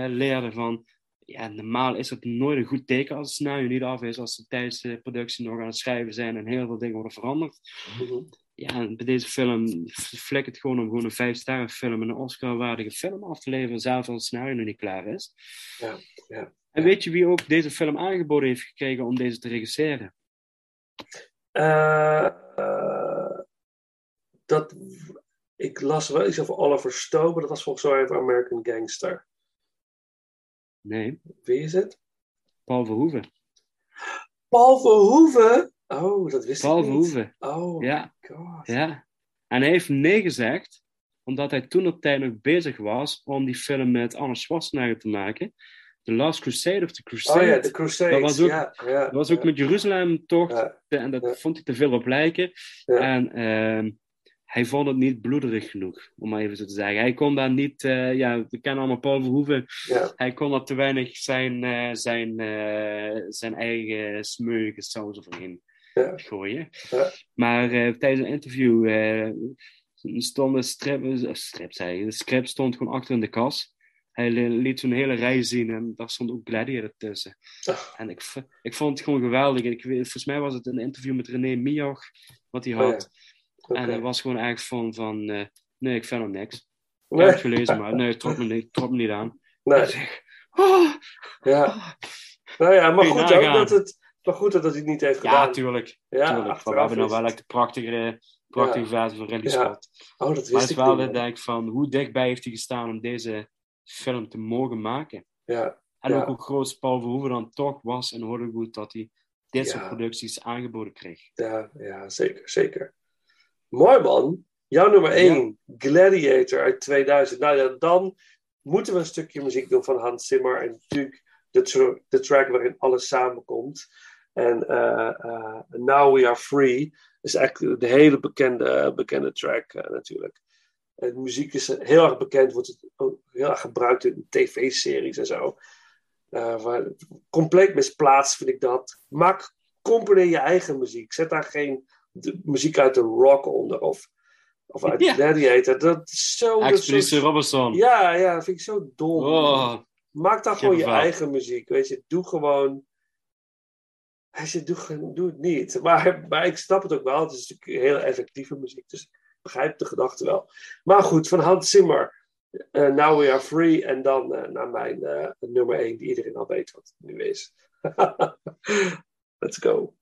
S6: leerde van, ja, normaal is het nooit een goed teken als het scenario niet af is, als ze tijdens de productie nog aan het schrijven zijn en heel veel dingen worden veranderd.
S5: Mhm.
S6: Ja, bij deze film flik het gewoon om gewoon een vijf sterren film, een Oscar-waardige film af te leveren, zelfs als het scenario nog niet klaar is.
S5: Ja, ja.
S6: En weet je wie ook deze film aangeboden heeft gekregen om deze te regisseren?
S5: Uh, uh, dat, ik las wel iets over Oliver Stone, maar dat was volgens mij over American Gangster.
S6: Nee.
S5: Wie is het?
S6: Paul Verhoeven.
S5: Paul Verhoeven? Oh, dat wist
S6: Paul
S5: ik niet.
S6: Verhoeven.
S5: Oh
S6: ja.
S5: god.
S6: Ja. En hij heeft nee gezegd, omdat hij toen op tijd nog bezig was om die film met Arnold Schwarzenegger te maken. The Last Crusade of The Crusade.
S5: Oh ja, The Crusade.
S6: Dat was ook,
S5: ja, ja,
S6: dat was ook
S5: ja.
S6: met Jeruzalem tocht. En dat vond hij te veel op lijken. En ehm, hij vond het niet bloederig genoeg, om maar even zo te zeggen. Hij kon daar niet, uh, ja, we kennen allemaal Paul Verhoeven. Hij kon er te weinig zijn, uh, zijn, uh, zijn eigen smeuïge saus overheen gooien. Maar tijdens een interview stond de strip, strip zei, de script stond gewoon achter in de kas. Hij liet zo'n hele rij zien en daar stond ook Gladiator tussen. En ik, ik vond het gewoon geweldig. Ik, volgens mij was het een interview met René Mioch, wat hij had. Okay. En het was gewoon echt van, van uh, nee, ik vind hem niks. Ik
S5: Nee.
S6: heb het gelezen, maar nee, het trok me niet, trok me niet aan.
S5: Nee.
S6: Zeg, oh,
S5: Ja. Nou ja, maar goed ook dat het, maar goed dat hij het niet heeft
S6: ja,
S5: gedaan.
S6: tuurlijk.
S5: Ja,
S6: tuurlijk. Maar
S5: achteraf
S6: we hebben
S5: is
S6: wel echt de prachtige, prachtige versie van Ridley
S5: Ja.
S6: Scott.
S5: Oh, dat wist
S6: maar het is wel
S5: man.
S6: ik denk van, hoe dichtbij heeft hij gestaan om deze film te mogen maken?
S5: Ja.
S6: En
S5: ja.
S6: ook hoe groot Paul Verhoeven dan toch was in Hollywood, dat hij dit soort producties aangeboden kreeg.
S5: Ja, ja, zeker, zeker. Mooi man. Jouw nummer 1, Gladiator uit 2000. Nou ja, dan moeten we een stukje muziek doen van Hans Zimmer. En natuurlijk de, de track waarin alles samenkomt. En eh, eh, Now We Are Free is eigenlijk de hele bekende, bekende track eh, natuurlijk. En de muziek is heel erg bekend, wordt het ook heel erg gebruikt in tv-series en zo. Eh, waar, compleet misplaatst vind ik dat. Maak, componeer je eigen muziek. Zet daar geen de muziek uit de rock onder of, of uit
S6: Ja.
S5: Gladiator. Dat is zo... dat is
S6: Expeditie Robinson.
S5: Ja, ja, dat vind ik zo dom.
S6: Oh.
S5: Maak dan gewoon je eigen muziek. Weet je, doe gewoon. Hij zegt, doe, het niet. Maar, maar ik snap het ook wel. Het is natuurlijk heel effectieve muziek. Dus begrijp de gedachte wel. Maar goed, van Hans Zimmer. eh, Now We Are Free. En dan eh, naar mijn eh, nummer 1, die iedereen al weet wat het nu is. (laughs) Let's go.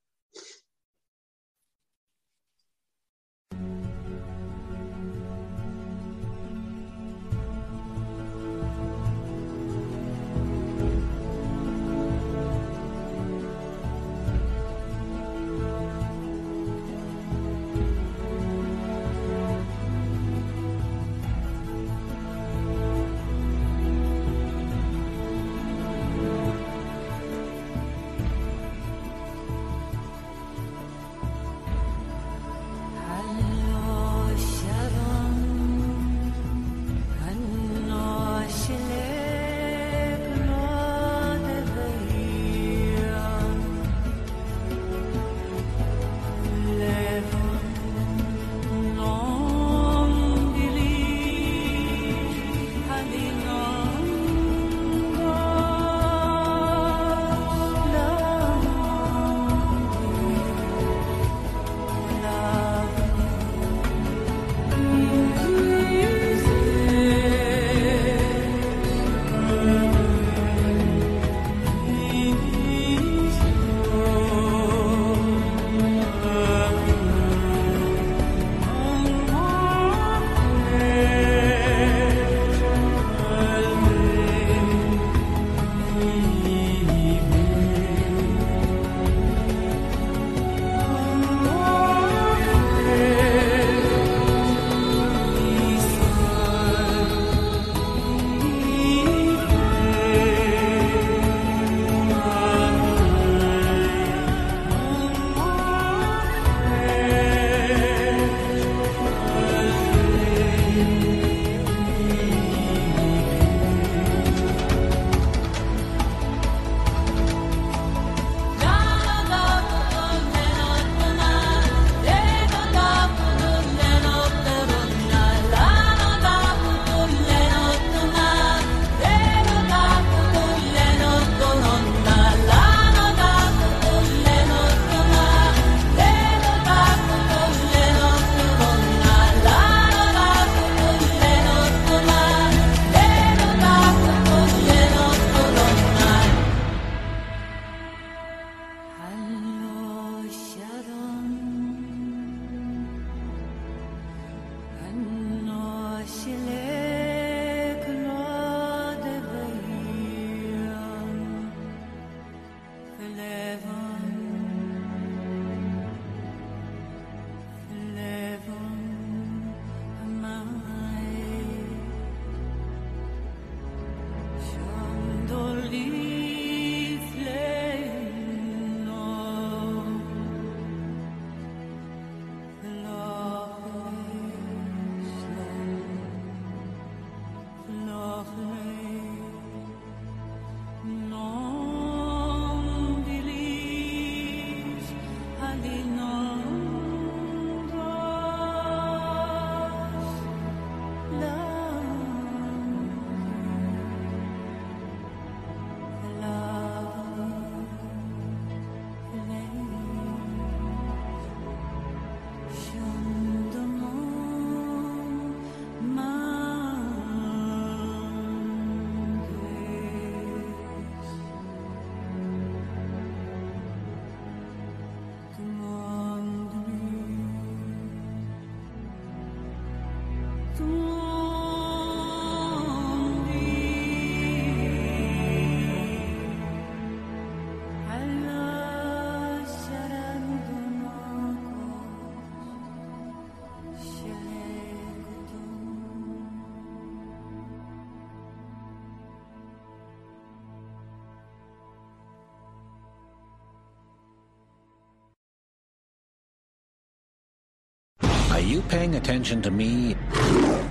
S14: You paying attention to me?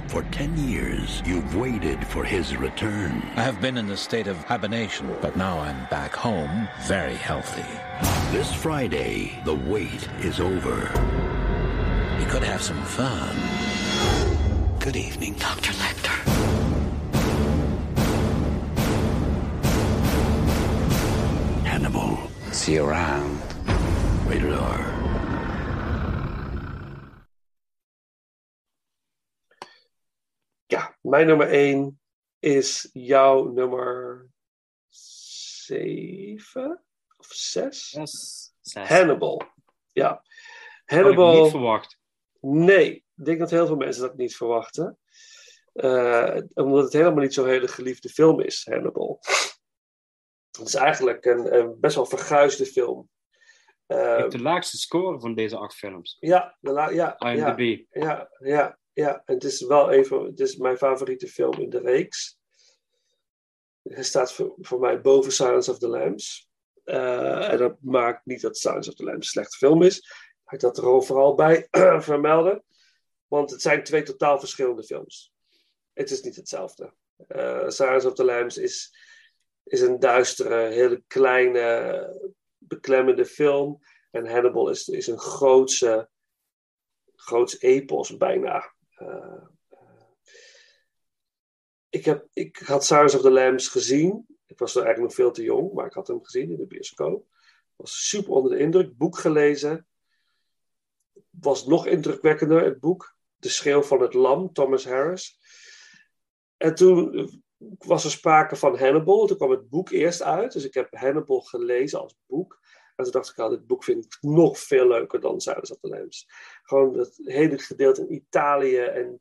S15: For 10 years, you've waited for his return.
S14: I have been in a state of hibernation, but now I'm back home, very healthy.
S15: This Friday, the wait is over.
S14: We could have some fun.
S15: Good evening,
S10: Dr. Lecter.
S15: Hannibal.
S14: See you around.
S15: Rated R.
S5: mijn nummer 1 is jouw nummer 7 of 6?
S6: Yes, zes.
S5: Hannibal. Ja.
S6: Had ik
S5: Hannibal.
S6: niet verwacht.
S5: Nee, ik denk dat heel veel mensen dat niet verwachten. Eh, omdat het helemaal niet zo'n hele geliefde film is, Hannibal. Het is eigenlijk een, een best wel verguisde film.
S6: Ik heb de laagste score van deze acht films.
S5: ja, de la- ja, ja,
S6: IMDb.
S5: ja, ja, ja. En het is wel even, het is mijn favoriete film in de reeks. Hij staat voor, voor mij boven Silence of the Lambs. Eh, en dat maakt niet dat Silence of the Lambs een slechte film is. Ik dat er overal bij (clears throat) vermelden. Want het zijn twee totaal verschillende films. Het is niet hetzelfde. Eh Silence of the Lambs is, is een duistere, hele kleine, beklemmende film. En Hannibal is, is een grootse, groots epos bijna. Eh, ik, heb, ik had Silence of the Lambs gezien. Ik was er eigenlijk nog veel te jong, maar ik had hem gezien in de bioscoop. Was super onder de indruk. Boek gelezen. Was nog indrukwekkender, het boek. De Schreeuw van het Lam, Thomas Harris. En toen was er sprake van Hannibal. Toen kwam het boek eerst uit. Dus ik heb Hannibal gelezen als boek. En toen dacht ik, al, dit boek vind ik nog veel leuker dan the Lambs. Gewoon het hele gedeelte in Italië en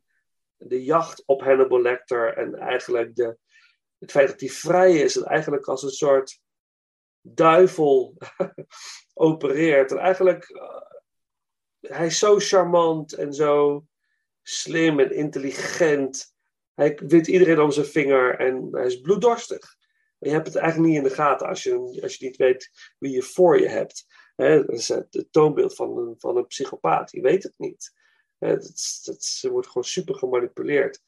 S5: de jacht op Hannibal Lecter. En eigenlijk de, het feit dat hij vrij is en eigenlijk als een soort duivel (laughs) opereert. En eigenlijk, uh, hij is zo charmant en zo slim en intelligent. Hij wint iedereen om zijn vinger en hij is bloeddorstig. Maar je hebt het eigenlijk niet in de gaten als je, als je niet weet wie je voor je hebt. Hè, dat is het, toonbeeld van een, van een psychopaat. Je weet het niet. Dat, ze wordt gewoon super gemanipuleerd.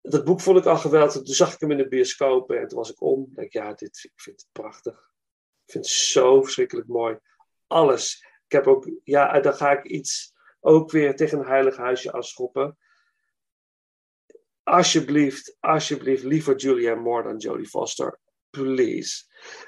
S5: Dat boek vond ik al geweldig. Toen zag ik hem in de bioscoop en toen was ik om. Ik denk, ja, dit, ik vind het prachtig. Ik vind het zo verschrikkelijk mooi. Alles. Ik heb ook, ja, dan ga ik iets ook weer tegen een heilig huisje afschoppen. Alsjeblieft, alsjeblieft, liever Julianne Moore dan Jodie Foster. Please.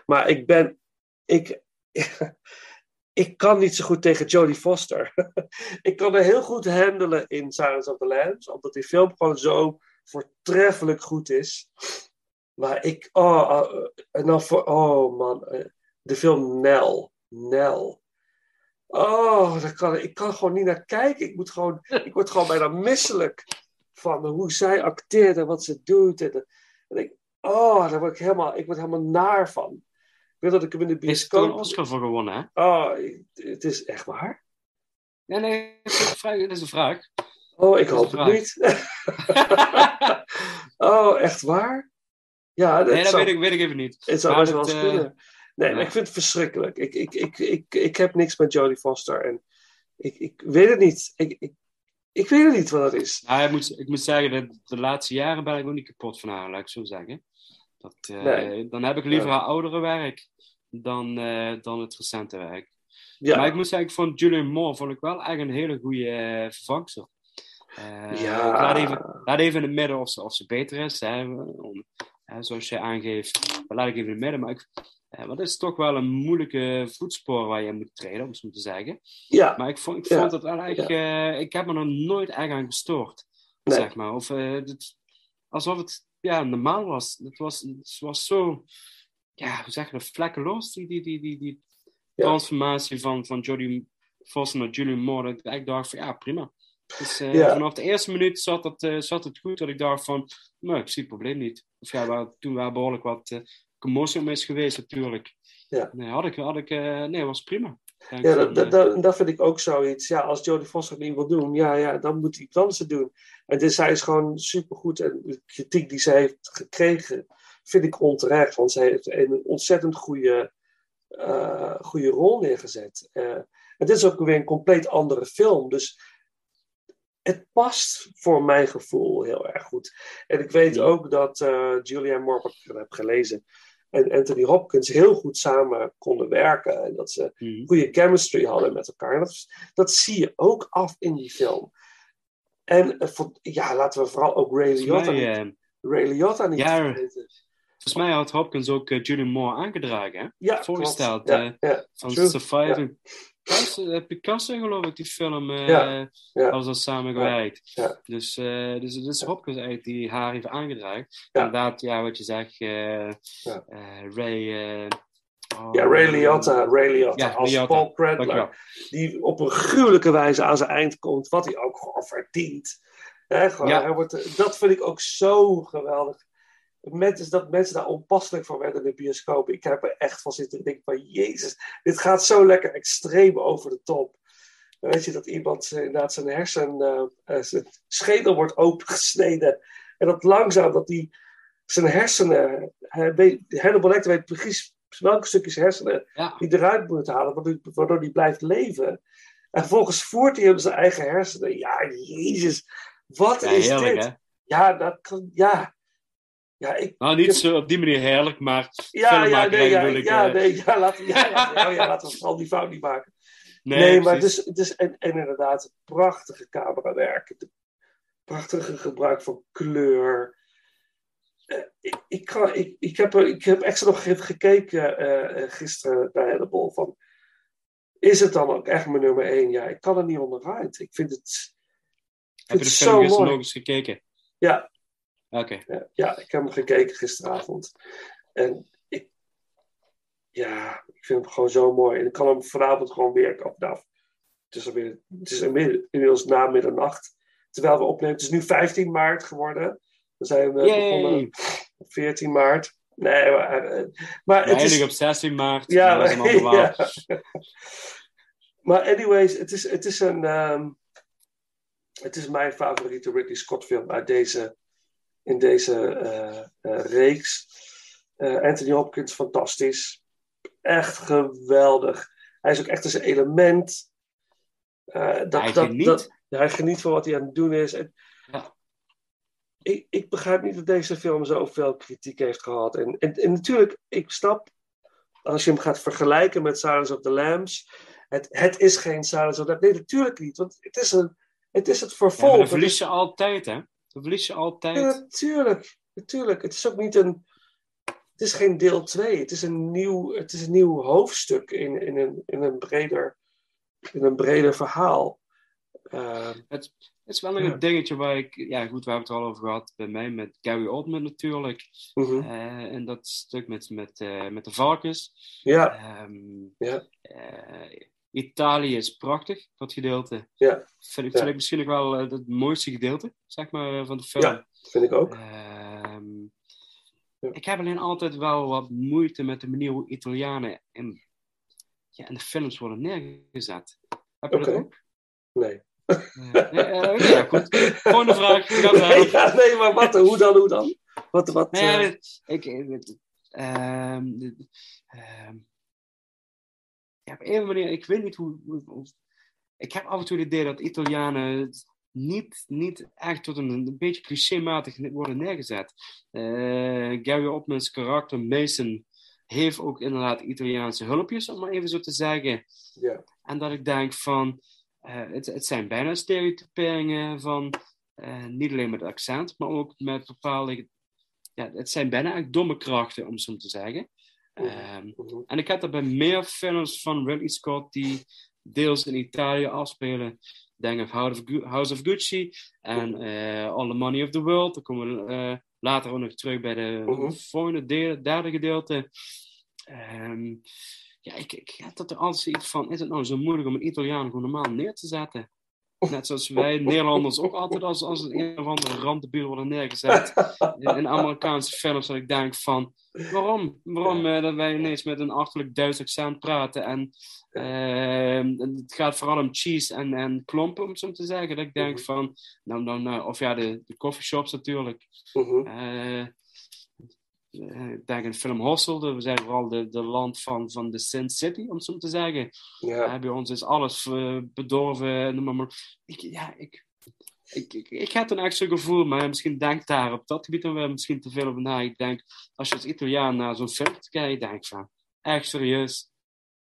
S5: Maar ik ben, ik, (laughs) ik kan niet zo goed tegen Jodie Foster. (laughs) ik kan haar heel goed handelen in Silence of the Lambs, omdat die film gewoon zo voortreffelijk goed is. Maar ik, oh, oh en dan voor, oh man, de film Nell. Nell. Oh, daar kan, ik kan gewoon niet naar kijken. Ik, moet gewoon, ik word gewoon bijna misselijk van hoe zij acteert en wat ze doet. En, en ik, oh, daar word ik helemaal, ik word helemaal naar van. Ik weet dat ik hem in de bioscoop...
S6: Is er een Oscar voor gewonnen, hè?
S5: Oh, het is echt waar?
S6: Ja, nee, het is een vraag.
S5: Oh, ik hoop het niet. (laughs) oh, echt waar? Ja, dat,
S6: nee, dat
S5: zou,
S6: weet, ik, weet ik even niet.
S5: Het zou best wel eens
S6: eh,
S5: kunnen. Nee, maar ik vind het verschrikkelijk. Ik, ik, ik, ik, ik heb niks met Jodie Foster. En ik, ik weet het niet. Ik, ik, ik weet het niet wat dat is.
S6: Nou, ik, moet, ik moet zeggen, dat de laatste jaren ben ik ook niet kapot van haar, laat ik zo zeggen. Dat, eh,
S5: Nee.
S6: Dan heb ik liever
S5: Ja.
S6: haar oudere werk dan, eh, dan het recente werk.
S5: Ja.
S6: Maar ik moet zeggen, ik vond Julian Moore vond ik wel echt een hele goede eh, vervangster. Eh,
S5: Ja.
S6: laat, even, laat even in het midden of ze, of ze beter is. Hè, om, hè, zoals je aangeeft, laat ik even in het midden. Maar ik, want het is toch wel een moeilijke voetspoor waar je moet treden, om het zo te zeggen.
S5: Ja.
S6: Maar ik vond, ik
S5: Ja.
S6: vond het wel echt... eh, ik heb me er nooit echt aan gestoord,
S5: Nee.
S6: zeg maar. Of, eh, het- alsof het ja, normaal was. Het was, het was zo... Ja, hoe zeg je dat? Vlekkeloos, die, die, die, die, die transformatie van, van Jodie Foster naar Julian Moore. Dat ik echt dacht van, ja, prima. Dus eh,
S5: Ja.
S6: vanaf de eerste minuut zat het, eh, zat het goed. Dat ik dacht van, nou, ik zie het probleem niet. Of ja, waar, toen wel behoorlijk wat eh commotie om is geweest natuurlijk.
S5: Ja.
S6: Nee, had ik, had ik, eh, nee, was prima.
S5: Ja,
S6: van,
S5: dat, dat,
S6: eh,
S5: dat, dat vind ik ook zoiets. Ja, als Jodie Foster het niet wil doen, ja, ja, dan moet anders het doen. En dus zij is gewoon supergoed. En de kritiek die zij heeft gekregen, vind ik onterecht. Want zij heeft een ontzettend goede, eh, goede rol neergezet. Eh, en dit is ook weer een compleet andere film. Dus het past voor mijn gevoel heel erg goed. En ik weet ook dat uh, Julianne Moore, wat ik heb gelezen, en Anthony Hopkins heel goed samen konden werken. En dat ze
S6: Mhm.
S5: goede chemistry hadden met elkaar. Dat, dat zie je ook af in die film. En eh, voor- ja, laten we vooral ook Ray Liotta,
S6: mij,
S5: niet, Ray Liotta niet
S6: ja,
S5: vergeten.
S6: volgens mij had Hopkins ook eh, Julian Moore aangedragen, hè?
S5: Ja,
S6: Voorgesteld.
S5: Ja,
S6: eh,
S5: ja,
S6: van
S5: true.
S6: Surviving. Picasso, Picasso, geloof ik, die film. eh
S5: Ja, ja.
S6: Alles al samengewerkt.
S5: Ja.
S6: Dus, eh dus het is Hopkins eigenlijk die haar heeft aangedragen.
S5: Ja.
S6: Inderdaad, ja, wat je zegt, eh, Ray... oh,
S5: Ja, Ray Liotta, Ray Liotta als
S6: Liotta.
S5: Paul. Cradler. Die op een gruwelijke wijze aan zijn eind komt. Wat hij ook gewoon verdient. Hè, gewoon,
S6: Ja.
S5: hij wordt, dat vind ik ook zo geweldig. Mensen, dat mensen daar onpasselijk van werden in de bioscoop. Ik heb er echt van zitten denken van... Jezus, dit gaat zo lekker extreem over de top. Dan weet je dat iemand eh, inderdaad zijn hersen... eh, zijn schedel wordt opengesneden. En dat langzaam dat die zijn hersenen... Hij weet, Hannibal Lecter weet precies welke stukjes hersenen
S6: Ja.
S5: die eruit moet halen, waardoor, die blijft leven. En vervolgens voert hij hem zijn eigen hersenen. Ja, jezus, wat
S6: Ja,
S5: is
S6: heerlijk,
S5: dit?
S6: hè?
S5: Ja, dat kan, ja. Ja, ik,
S6: Nou, niet zo op die manier heerlijk, maar
S5: ja, ja, nee, ja,
S6: bedoel ik,
S5: ja,
S6: eh,
S5: nee, ja, laten we, ja, ja, (laughs) oh ja, laten we vooral die fout niet maken.
S6: Nee,
S5: Nee, maar het is, het is en, en inderdaad prachtige camerawerk. Het prachtige gebruik van kleur. Eh, ik, ik, kan, ik, ik, heb, ik heb extra nog gekeken eh, gisteren bij Hannibal. Van, is het dan ook echt mijn nummer één? Ja, ik kan er niet onderuit. Ik vind het, ik
S6: Heb je de film gisteren nog eens gekeken?
S5: Ja,
S6: Oké.
S5: ja, ja, ik heb hem gekeken gisteravond. En ik, ja, ik vind hem gewoon zo mooi. En ik kan hem vanavond gewoon weer kopen. Nou, het is, alweer, het is inmiddels, na middernacht. Terwijl we opnemen. Het is nu 15 maart geworden. We zijn
S6: Yay!
S5: begonnen op 14 maart. Nee, maar, eh, maar
S6: We
S5: het is...
S6: op 16 maart.
S5: Ja,
S6: ander verhaal. (laughs)
S5: ja. Maar anyways, het is, het is een... ehm, het is mijn favoriete Ridley Scott film uit deze, in deze eh, eh, reeks. Eh, Anthony Hopkins, fantastisch. Echt geweldig. Hij is ook echt in zijn element. Dat,
S6: Hij
S5: dat,
S6: geniet.
S5: Dat, hij geniet van wat hij aan het doen is. En,
S6: Ja.
S5: ik, ik begrijp niet dat deze film zoveel kritiek heeft gehad. En, en, en natuurlijk, ik snap, als je hem gaat vergelijken met Silence of the Lambs, het, het is geen Silence of the Lambs. Nee, natuurlijk niet, want het is, een, het, is het
S6: Ja,
S5: vervolg.
S6: verlies
S5: is-
S6: je altijd, hè? Verlies je altijd.
S5: ja, natuurlijk, natuurlijk. Het is ook niet een. Het is geen deel 2. Het is een nieuw, het is een nieuw hoofdstuk in, in, een, in, een breder, in een breder verhaal. Eh,
S6: Het, het is wel nog
S5: Ja.
S6: een dingetje waar ik... Ja, goed, we hebben het al over gehad. Bij mij met Gary Oldman natuurlijk.
S5: mhm.
S6: Eh, en dat stuk met, met, eh, met de varkens.
S5: Ja,
S6: Ehm,
S5: ja,
S6: eh, Italië is prachtig, dat gedeelte.
S5: ja,
S6: Vind ik, vind ik misschien nog wel eh, het mooiste gedeelte, zeg maar, eh, van de film.
S5: ja, vind ik ook.
S6: Ehm,
S5: Ja.
S6: Ik heb alleen altijd wel wat moeite met de manier hoe Italianen in, ja, in de films worden neergezet. Heb je
S5: Oké.
S6: dat ook?
S5: Nee.
S6: Eh, nee, ja, goed. Volgende vraag. (laughs)
S5: Ja, nee, maar wat, hoe dan, hoe dan? Wat, wat,
S6: dit- ik, ik- ehm, ehm, ja, op een of andere manier, ik weet niet hoe, Ik heb af en toe het idee dat Italianen niet, niet echt tot een, een beetje clichématig worden neergezet. Eh, Gary Oldman's karakter Mason heeft ook inderdaad Italiaanse hulpjes, om maar even zo te zeggen.
S5: ja.
S6: En dat ik denk van, eh, het, het zijn bijna stereotyperingen van, eh, niet alleen met accent, maar ook met bepaalde, ja, het zijn bijna echt domme krachten, om zo te zeggen. Ehm,
S5: mhm.
S6: en ik heb dat bij meer films van Ridley Scott die deels in Italië afspelen. Denk aan House of, House of Gucci en eh, All the Money of the World. Daar komen we eh, later ook nog terug bij de
S5: Mhm.
S6: volgende deel, derde gedeelte. Ehm, ja, ik, ik heb dat er altijd iets van, is het nou zo moeilijk om een Italiaan gewoon normaal neer te zetten? Net zoals wij Nederlanders ook altijd als, als een, een of andere randdebiel worden neergezet. In, in Amerikaanse films dat ik denk van, waarom? Waarom eh, dat wij ineens met een achterlijk Duits accent praten en ehm, het gaat vooral om cheese en, en klompen, om zo te zeggen. Dat ik denk van, nou, nou, nou, of ja, de, de coffeeshops natuurlijk.
S5: Mhm.
S6: Eh, ik denk in film Hostel, we zijn vooral de, de land van, van de Sin City, om het zo te zeggen.
S5: Ja.
S6: Eh, bij ons is alles eh, bedorven, noem maar. Ik, ja, ik, ik, ik, ik heb echt zo'n gevoel, maar misschien denk daar op dat gebied dan wel misschien te veel over na. Ik denk, als je als Italiaan naar zo'n film kijkt, denk ik van, echt serieus.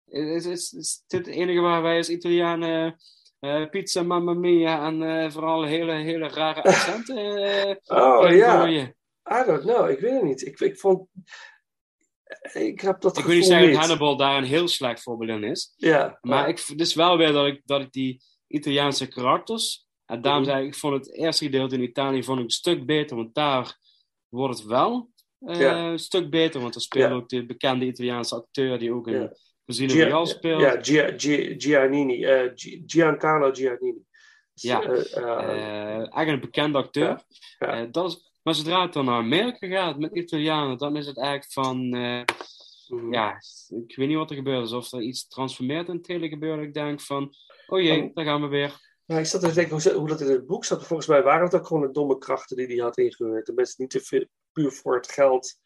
S6: Is, is, is dit het enige waar wij als Italianen uh, pizza, mamma mia en uh, vooral hele, hele rare accenten uh,
S5: Oh ja, I don't know, ik weet het niet. Ik, ik vond... Ik heb dat
S6: Ik wil niet zeggen dat Hannibal daar een heel slecht voorbeeld in is.
S5: Ja.
S6: Maar
S5: ja.
S6: ik, het is wel weer dat ik, dat ik die Italiaanse karakters... En daarom
S5: Mhm.
S6: zei ik, ik vond het eerste gedeelte in Italië vond ik een stuk beter, want daar wordt het wel eh,
S5: Ja.
S6: een stuk beter. Want er speelt
S5: Ja.
S6: ook de bekende Italiaanse acteur die ook in
S5: Ja.
S6: Casino
S5: Gia-
S6: Royale speelt.
S5: Ja, Gia, Gia, Giannini. eh, Gi- Giancarlo Giannini.
S6: Ja,
S5: Eh, eh,
S6: eigenlijk een bekende acteur. Eh, dat is, maar zodra het dan naar Amerika gaat met Italianen, dan is het eigenlijk van. eh. Ja, ik weet niet wat er gebeurt. Alsof er iets transformeert in het hele gebeuren. Ik denk van, oh jee,
S5: Oh.
S6: daar gaan we weer.
S5: Ja, ik zat te denken hoe, hoe dat in het boek zat. Volgens mij waren het ook gewoon de domme krachten die hij had ingehuurd. De mensen niet te veel, puur voor het geld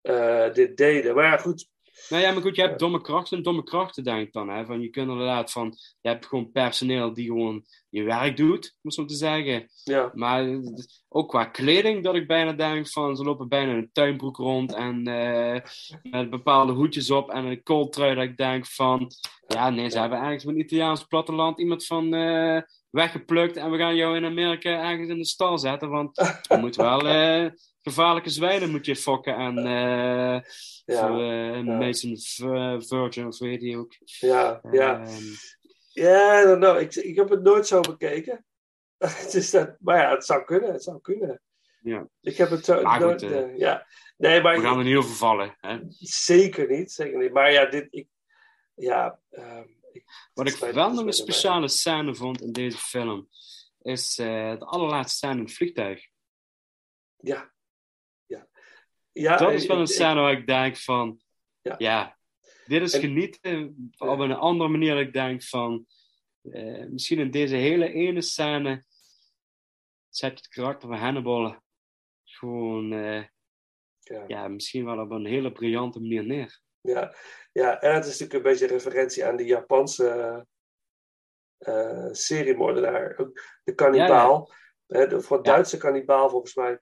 S5: eh, dit deden. Maar ja, goed.
S6: Nou ja, maar goed, je hebt domme krachten en domme krachten, denk ik dan. Hè? Van, je kunt inderdaad van, je hebt gewoon personeel die gewoon je werk doet, om het zo te zeggen.
S5: Ja.
S6: Maar ook qua kleding, dat ik bijna denk van, ze lopen bijna een tuinbroek rond en eh, met bepaalde hoedjes op en een kooltrui, dat ik denk van, ja, nee, ze hebben ergens met Italiaans platteland iemand van eh, weggeplukt en we gaan jou in Amerika ergens in de stal zetten, want je moet wel (laughs) eh, gevaarlijke zwijnen moet je fokken en eh
S5: Ja,
S6: voor, eh,
S5: ja.
S6: Mason Virgin, of weet je ook.
S5: Ja, ja.
S6: Ehm,
S5: Ja, know. Ik, ik heb het nooit zo bekeken. (laughs) het is dat, maar ja, het zou kunnen. Het zou kunnen.
S6: ja.
S5: Ik heb het zo,
S6: Maar
S5: nooit...
S6: goed, eh,
S5: eh, ja. Nee, maar...
S6: We gaan er niet over vallen. Hè?
S5: Zeker niet. Zeker niet. Maar ja, dit... Ik, ja... ehm, ik,
S6: Wat ik wel nog een speciale scène vond in deze film, is eh, de allerlaatste scène in het vliegtuig.
S5: Ja. Ja
S6: dat is wel een
S5: ik-
S6: scène waar ik denk van,
S5: Ja.
S6: ja, dit is
S5: En-
S6: genieten op een andere manier. Dat ik denk van, eh, misschien in deze hele ene scène zet je het karakter van Hannibal gewoon, eh,
S5: Ja.
S6: ja, misschien wel op een hele briljante manier neer.
S5: Ja, ja, en het is natuurlijk een beetje een referentie aan die Japanse eh seriemoordenaar. De kannibaal. Hè, de, voor Duitse kannibaal volgens mij.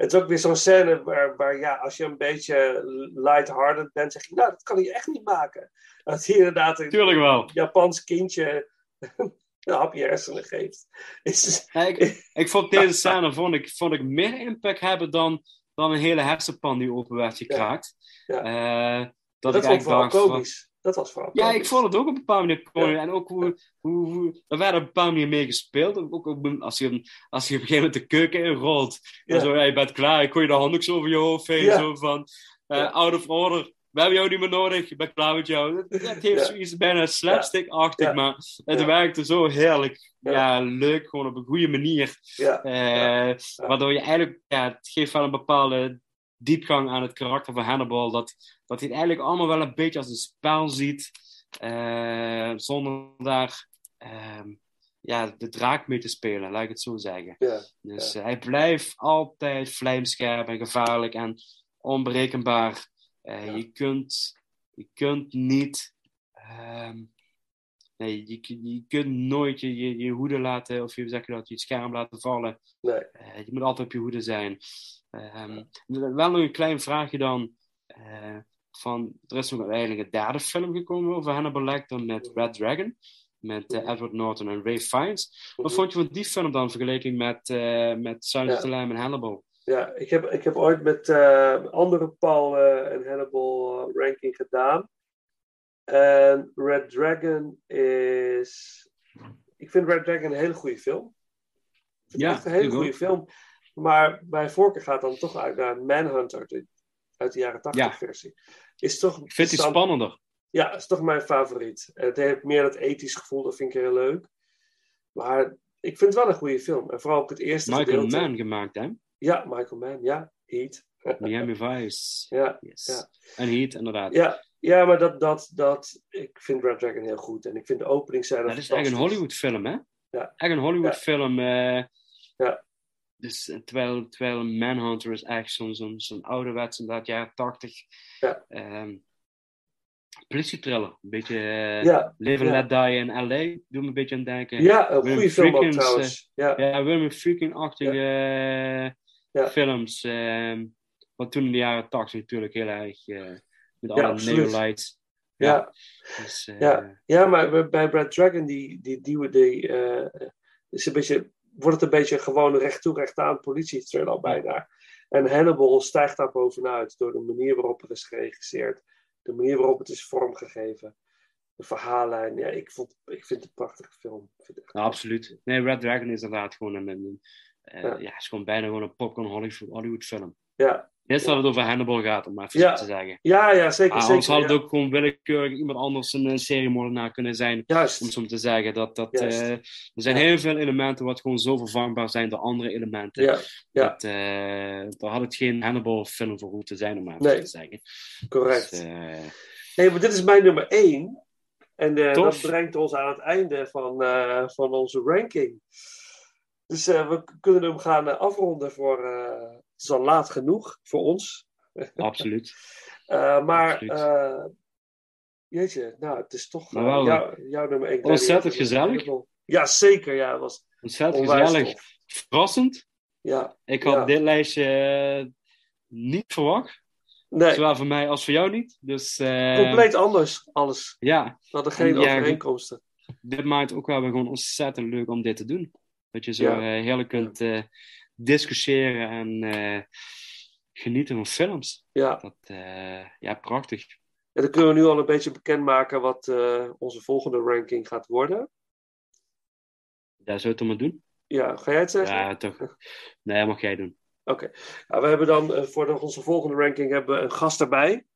S5: Het is ook weer zo'n scène waar, waar ja, als je een beetje lighthearted bent, zeg je, nou, dat kan hij echt niet maken. Dat hij inderdaad een
S6: Tuurlijk wel.
S5: Japans kindje (laughs) een hapje hersenen geeft. Is,
S6: Ja, ik, ik vond deze scène vond ik, vond ik meer impact hebben dan, dan een hele hersenpan die open werd gekraakt.
S5: Ja.
S6: Eh,
S5: dat
S6: dat, ik
S5: vond
S6: van-
S5: komisch. Dat was vooral
S6: Ja, ik vond het ook op een bepaalde manier. En ook hoe, hoe, hoe, er werd op een bepaalde manier mee gespeeld. Ook op- als je, als je op een gegeven moment de keuken inrolt. En
S5: Ja.
S6: zo, ja, je bent klaar, ik gooi je de handdoek over je hoofd heen.
S5: Ja.
S6: Zo van, eh, out of order. We hebben jou niet meer nodig, je bent klaar met jou. Dat, (laughs) heeft
S5: Ja.
S6: zoiets bijna slapstick-achtig, maar het werkte zo heerlijk.
S5: Ja.
S6: Leuk, gewoon op een goede manier.
S5: Ja.
S6: Eh, Waardoor je eigenlijk, ja, het geeft wel een bepaalde diepgang aan het karakter van Hannibal. Dat, dat hij het eigenlijk allemaal wel een beetje als een spel ziet. eh, zonder daar ehm, ja, de draak mee te spelen, laat ik het zo zeggen. Dus eh, hij blijft altijd vlijmscherp en gevaarlijk en onberekenbaar. Eh, je, kunt, je kunt niet. ehm, nee, je, je kunt nooit je, je, je hoede laten, of je zeg je dat, je scherm laten vallen.
S5: Nee.
S6: Je moet altijd op je hoede zijn. Ehm, wel nog een klein vraagje dan. eh, van, er is nog eigenlijk een derde film gekomen over Hannibal Lecter met Red Dragon. Met eh, Edward Norton en Ray Fiennes. Wat vond je van die film dan in vergelijking met, eh met Silence of the Lamb en Hannibal?
S5: Ja, ik heb, ik heb ooit met andere Paul en Hannibal ranking gedaan. En Red Dragon is. Ik vind Red Dragon een hele goede film. Ik vind het
S6: Ja,
S5: echt een hele goede film. Maar mijn voorkeur gaat dan toch uit naar Manhunter de- uit de jaren 80
S6: Ja.
S5: versie. Is toch
S6: Ik vind spannender.
S5: Ja, is toch mijn favoriet. Het heeft meer dat ethisch gevoel, dat vind ik heel leuk. Maar ik vind het wel een goede film. En vooral ook het eerste
S6: Michael
S5: gedeelte.
S6: Mann gemaakt, hè?
S5: Ja, Michael Mann, ja. Heat. (laughs)
S6: Miami Vice.
S5: Ja,
S6: Yes.
S5: ja.
S6: En Heat, inderdaad.
S5: Ja, ja, maar dat, dat, dat, ik vind Red Dragon heel goed. En ik vind de openingscène
S6: Dat is eigenlijk een Hollywood film, hè?
S5: Ja.
S6: Echt een Hollywood film.
S5: Ja.
S6: Dus, eh, terwijl, terwijl Manhunter is echt zo'n zo'n zo'n ouderwets, inderdaad, jaren tachtig.
S5: Ja.
S6: Ehm, politietriller. Een beetje uh,
S5: Ja,
S6: Live
S5: ja.
S6: and Let Die in L.A. Doe me een beetje aan denken.
S5: Ja, een goede film ook
S6: Friedkins, eh,
S5: trouwens. Ja.
S6: ja, Willem Freaking-achtige films. ehm, wat toen in de jaren 80 natuurlijk heel erg met alle neolights.
S5: Ja.
S6: Dus,
S5: Ja, ja maar bij- Brad Dragon, die, die, die, die is een beetje, wordt het een beetje gewoon recht toe, recht aan politiethriller bijna. En Hannibal stijgt daar bovenuit door de manier waarop het is geregisseerd, de manier waarop het is vormgegeven, de verhaallijn. Ja, ik, vond, ik vind het een prachtige film. Ik vind het echt-
S6: Ja, absoluut. Nee, Red Dragon is inderdaad gewoon een, een,
S5: Ja.
S6: ja. is gewoon bijna gewoon een popcorn Hollywood, Hollywood film.
S5: Ja.
S6: Eerst dat het over Hannibal gaat, om maar even
S5: Ja.
S6: te zeggen.
S5: Ja, ja, zeker.
S6: Ah,
S5: zeker
S6: anders had het
S5: ja.
S6: ook gewoon willekeurig iemand anders een, een seriemoordenaar kunnen zijn.
S5: Juist.
S6: Om zo te zeggen. Dat, dat, eh, er zijn heel veel elementen wat gewoon zo vervangbaar zijn door andere elementen.
S5: Ja, ja.
S6: Dat, eh, daar had het geen Hannibal film voor goed te zijn, om even
S5: Nee.
S6: te zeggen.
S5: Correct.
S6: Dus, eh,
S5: Nee, maar dit is mijn nummer 1. En eh, dat brengt ons aan het einde van, eh, van onze ranking. Dus eh, we kunnen hem gaan eh, afronden voor. Het is al laat genoeg voor ons.
S6: absoluut. (laughs)
S5: Eh, maar.
S6: Absoluut.
S5: eh, jeetje, nou, het is toch eh,
S6: wel,
S5: jou- jouw nummer 1.
S6: ontzettend gezellig.
S5: Ja, zeker. Ja, het was
S6: Ontzettend gezellig.
S5: tof.
S6: Verrassend.
S5: Ja.
S6: Ik had
S5: Ja.
S6: dit lijstje niet verwacht.
S5: Nee.
S6: Zowel voor mij als voor jou niet. Dus,
S5: Compleet anders, alles.
S6: Ja.
S5: We hadden geen
S6: En ja,
S5: overeenkomsten.
S6: Dit maakt ook wel weer gewoon ontzettend leuk om dit te doen. Dat je zo
S5: Ja.
S6: heerlijk kunt discussiëren en eh, genieten van films.
S5: Ja.
S6: Dat, eh, ja, prachtig.
S5: En dan kunnen we nu al een beetje bekendmaken wat eh, onze volgende ranking gaat worden.
S6: Daar zou het maar doen.
S5: Ja, ga jij het zeggen?
S6: Ja, toch. Nee, mag jij doen.
S5: Oké. Nou, we hebben dan voor onze volgende ranking hebben we een gast erbij.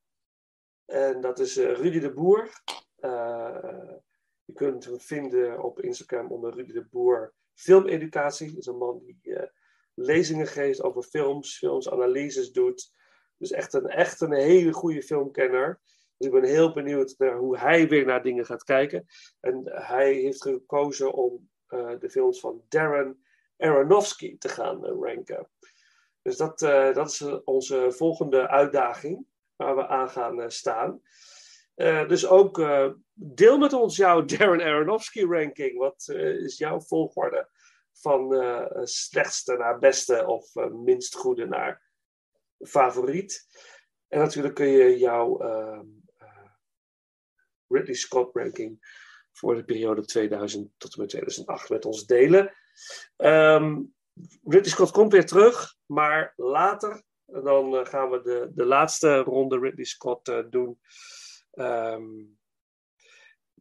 S5: En dat is Rudy de Boer. Je kunt hem vinden op Instagram onder Rudy de Boer Filmeducatie. Dat is een man die lezingen geeft over films, filmsanalyses doet. Dus echt een, echt een hele goede filmkenner. Dus ik ben heel benieuwd naar hoe hij weer naar dingen gaat kijken. En hij heeft gekozen om eh, de films van Darren Aronofsky te gaan eh, ranken. Dus dat, eh, dat is onze volgende uitdaging waar we aan gaan staan. Dus ook deel met ons jouw (laughs) Darren Aronofsky ranking. Wat is jouw volgorde van eh, slechtste naar beste of eh, minst goede naar favoriet? En natuurlijk kun je jouw ehm, eh, Ridley Scott ranking voor de periode 2000 tot en met 2008 met ons delen. Ehm, Ridley Scott komt weer terug, maar later dan eh, gaan we de, de laatste ronde Ridley Scott eh, doen. Ehm,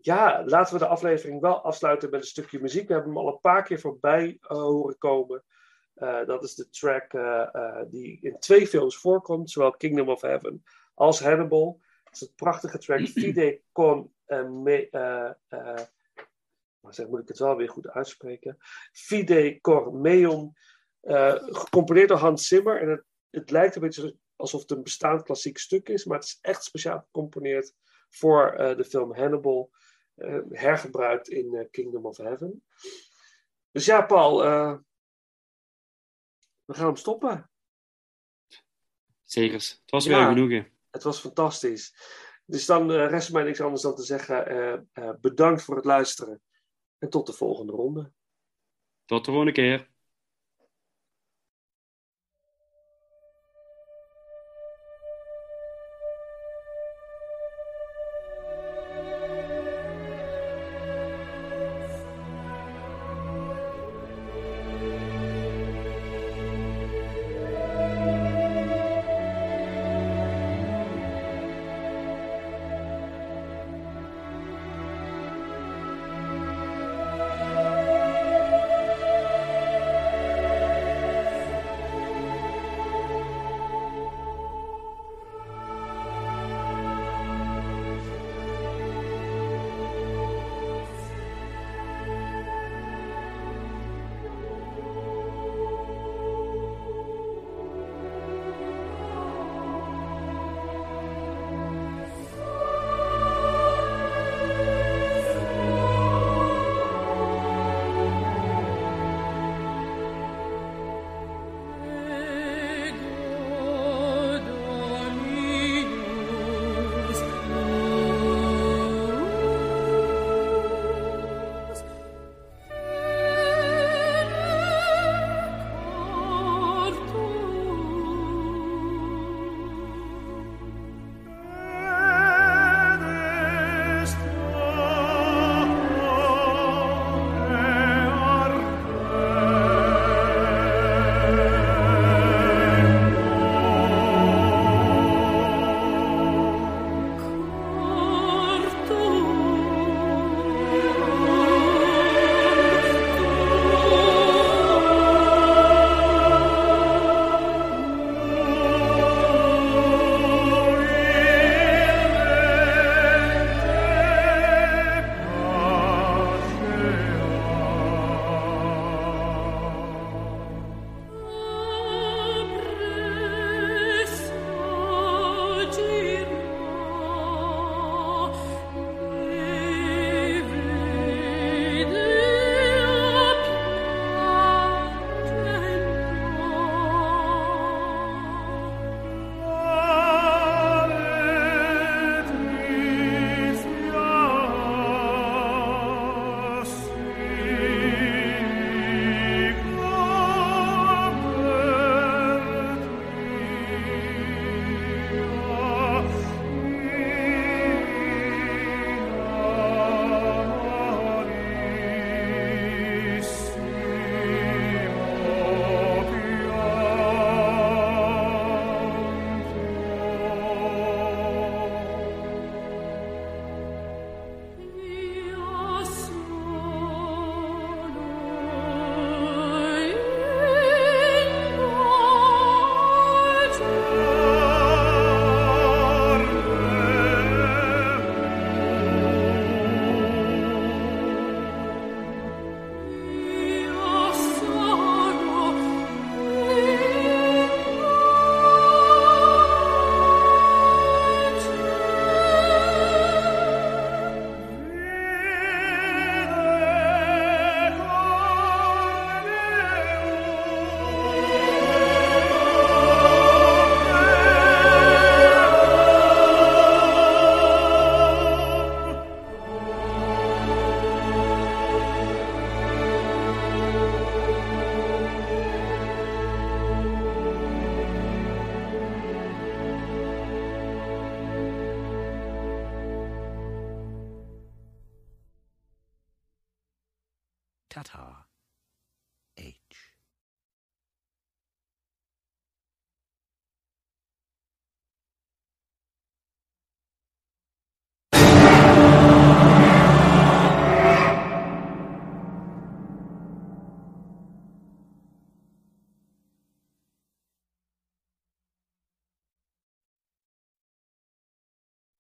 S5: ja, laten we de aflevering wel afsluiten met een stukje muziek. We hebben hem al een paar keer voorbij eh, horen komen. Eh, dat is de track eh, die in twee films voorkomt, zowel Kingdom of Heaven als Hannibal. Dat is een prachtige track, (clears throat) Fide con me, maar zeg, moet ik het wel weer goed uitspreken? Fide cor meum, eh, gecomponeerd door Hans Zimmer. En het, het lijkt een beetje alsof het een bestaand klassiek stuk is, maar het is echt speciaal gecomponeerd voor de film Hannibal, hergebruikt in eh, Kingdom of Heaven. Dus ja, Paul, eh, we gaan hem stoppen.
S6: Zeker. Het was
S5: Ja.
S6: weer een genoegen.
S5: Het was fantastisch. Dus dan eh, rest mij niks anders dan te zeggen: eh, eh, bedankt voor het luisteren. En tot de volgende ronde.
S6: Tot de volgende keer.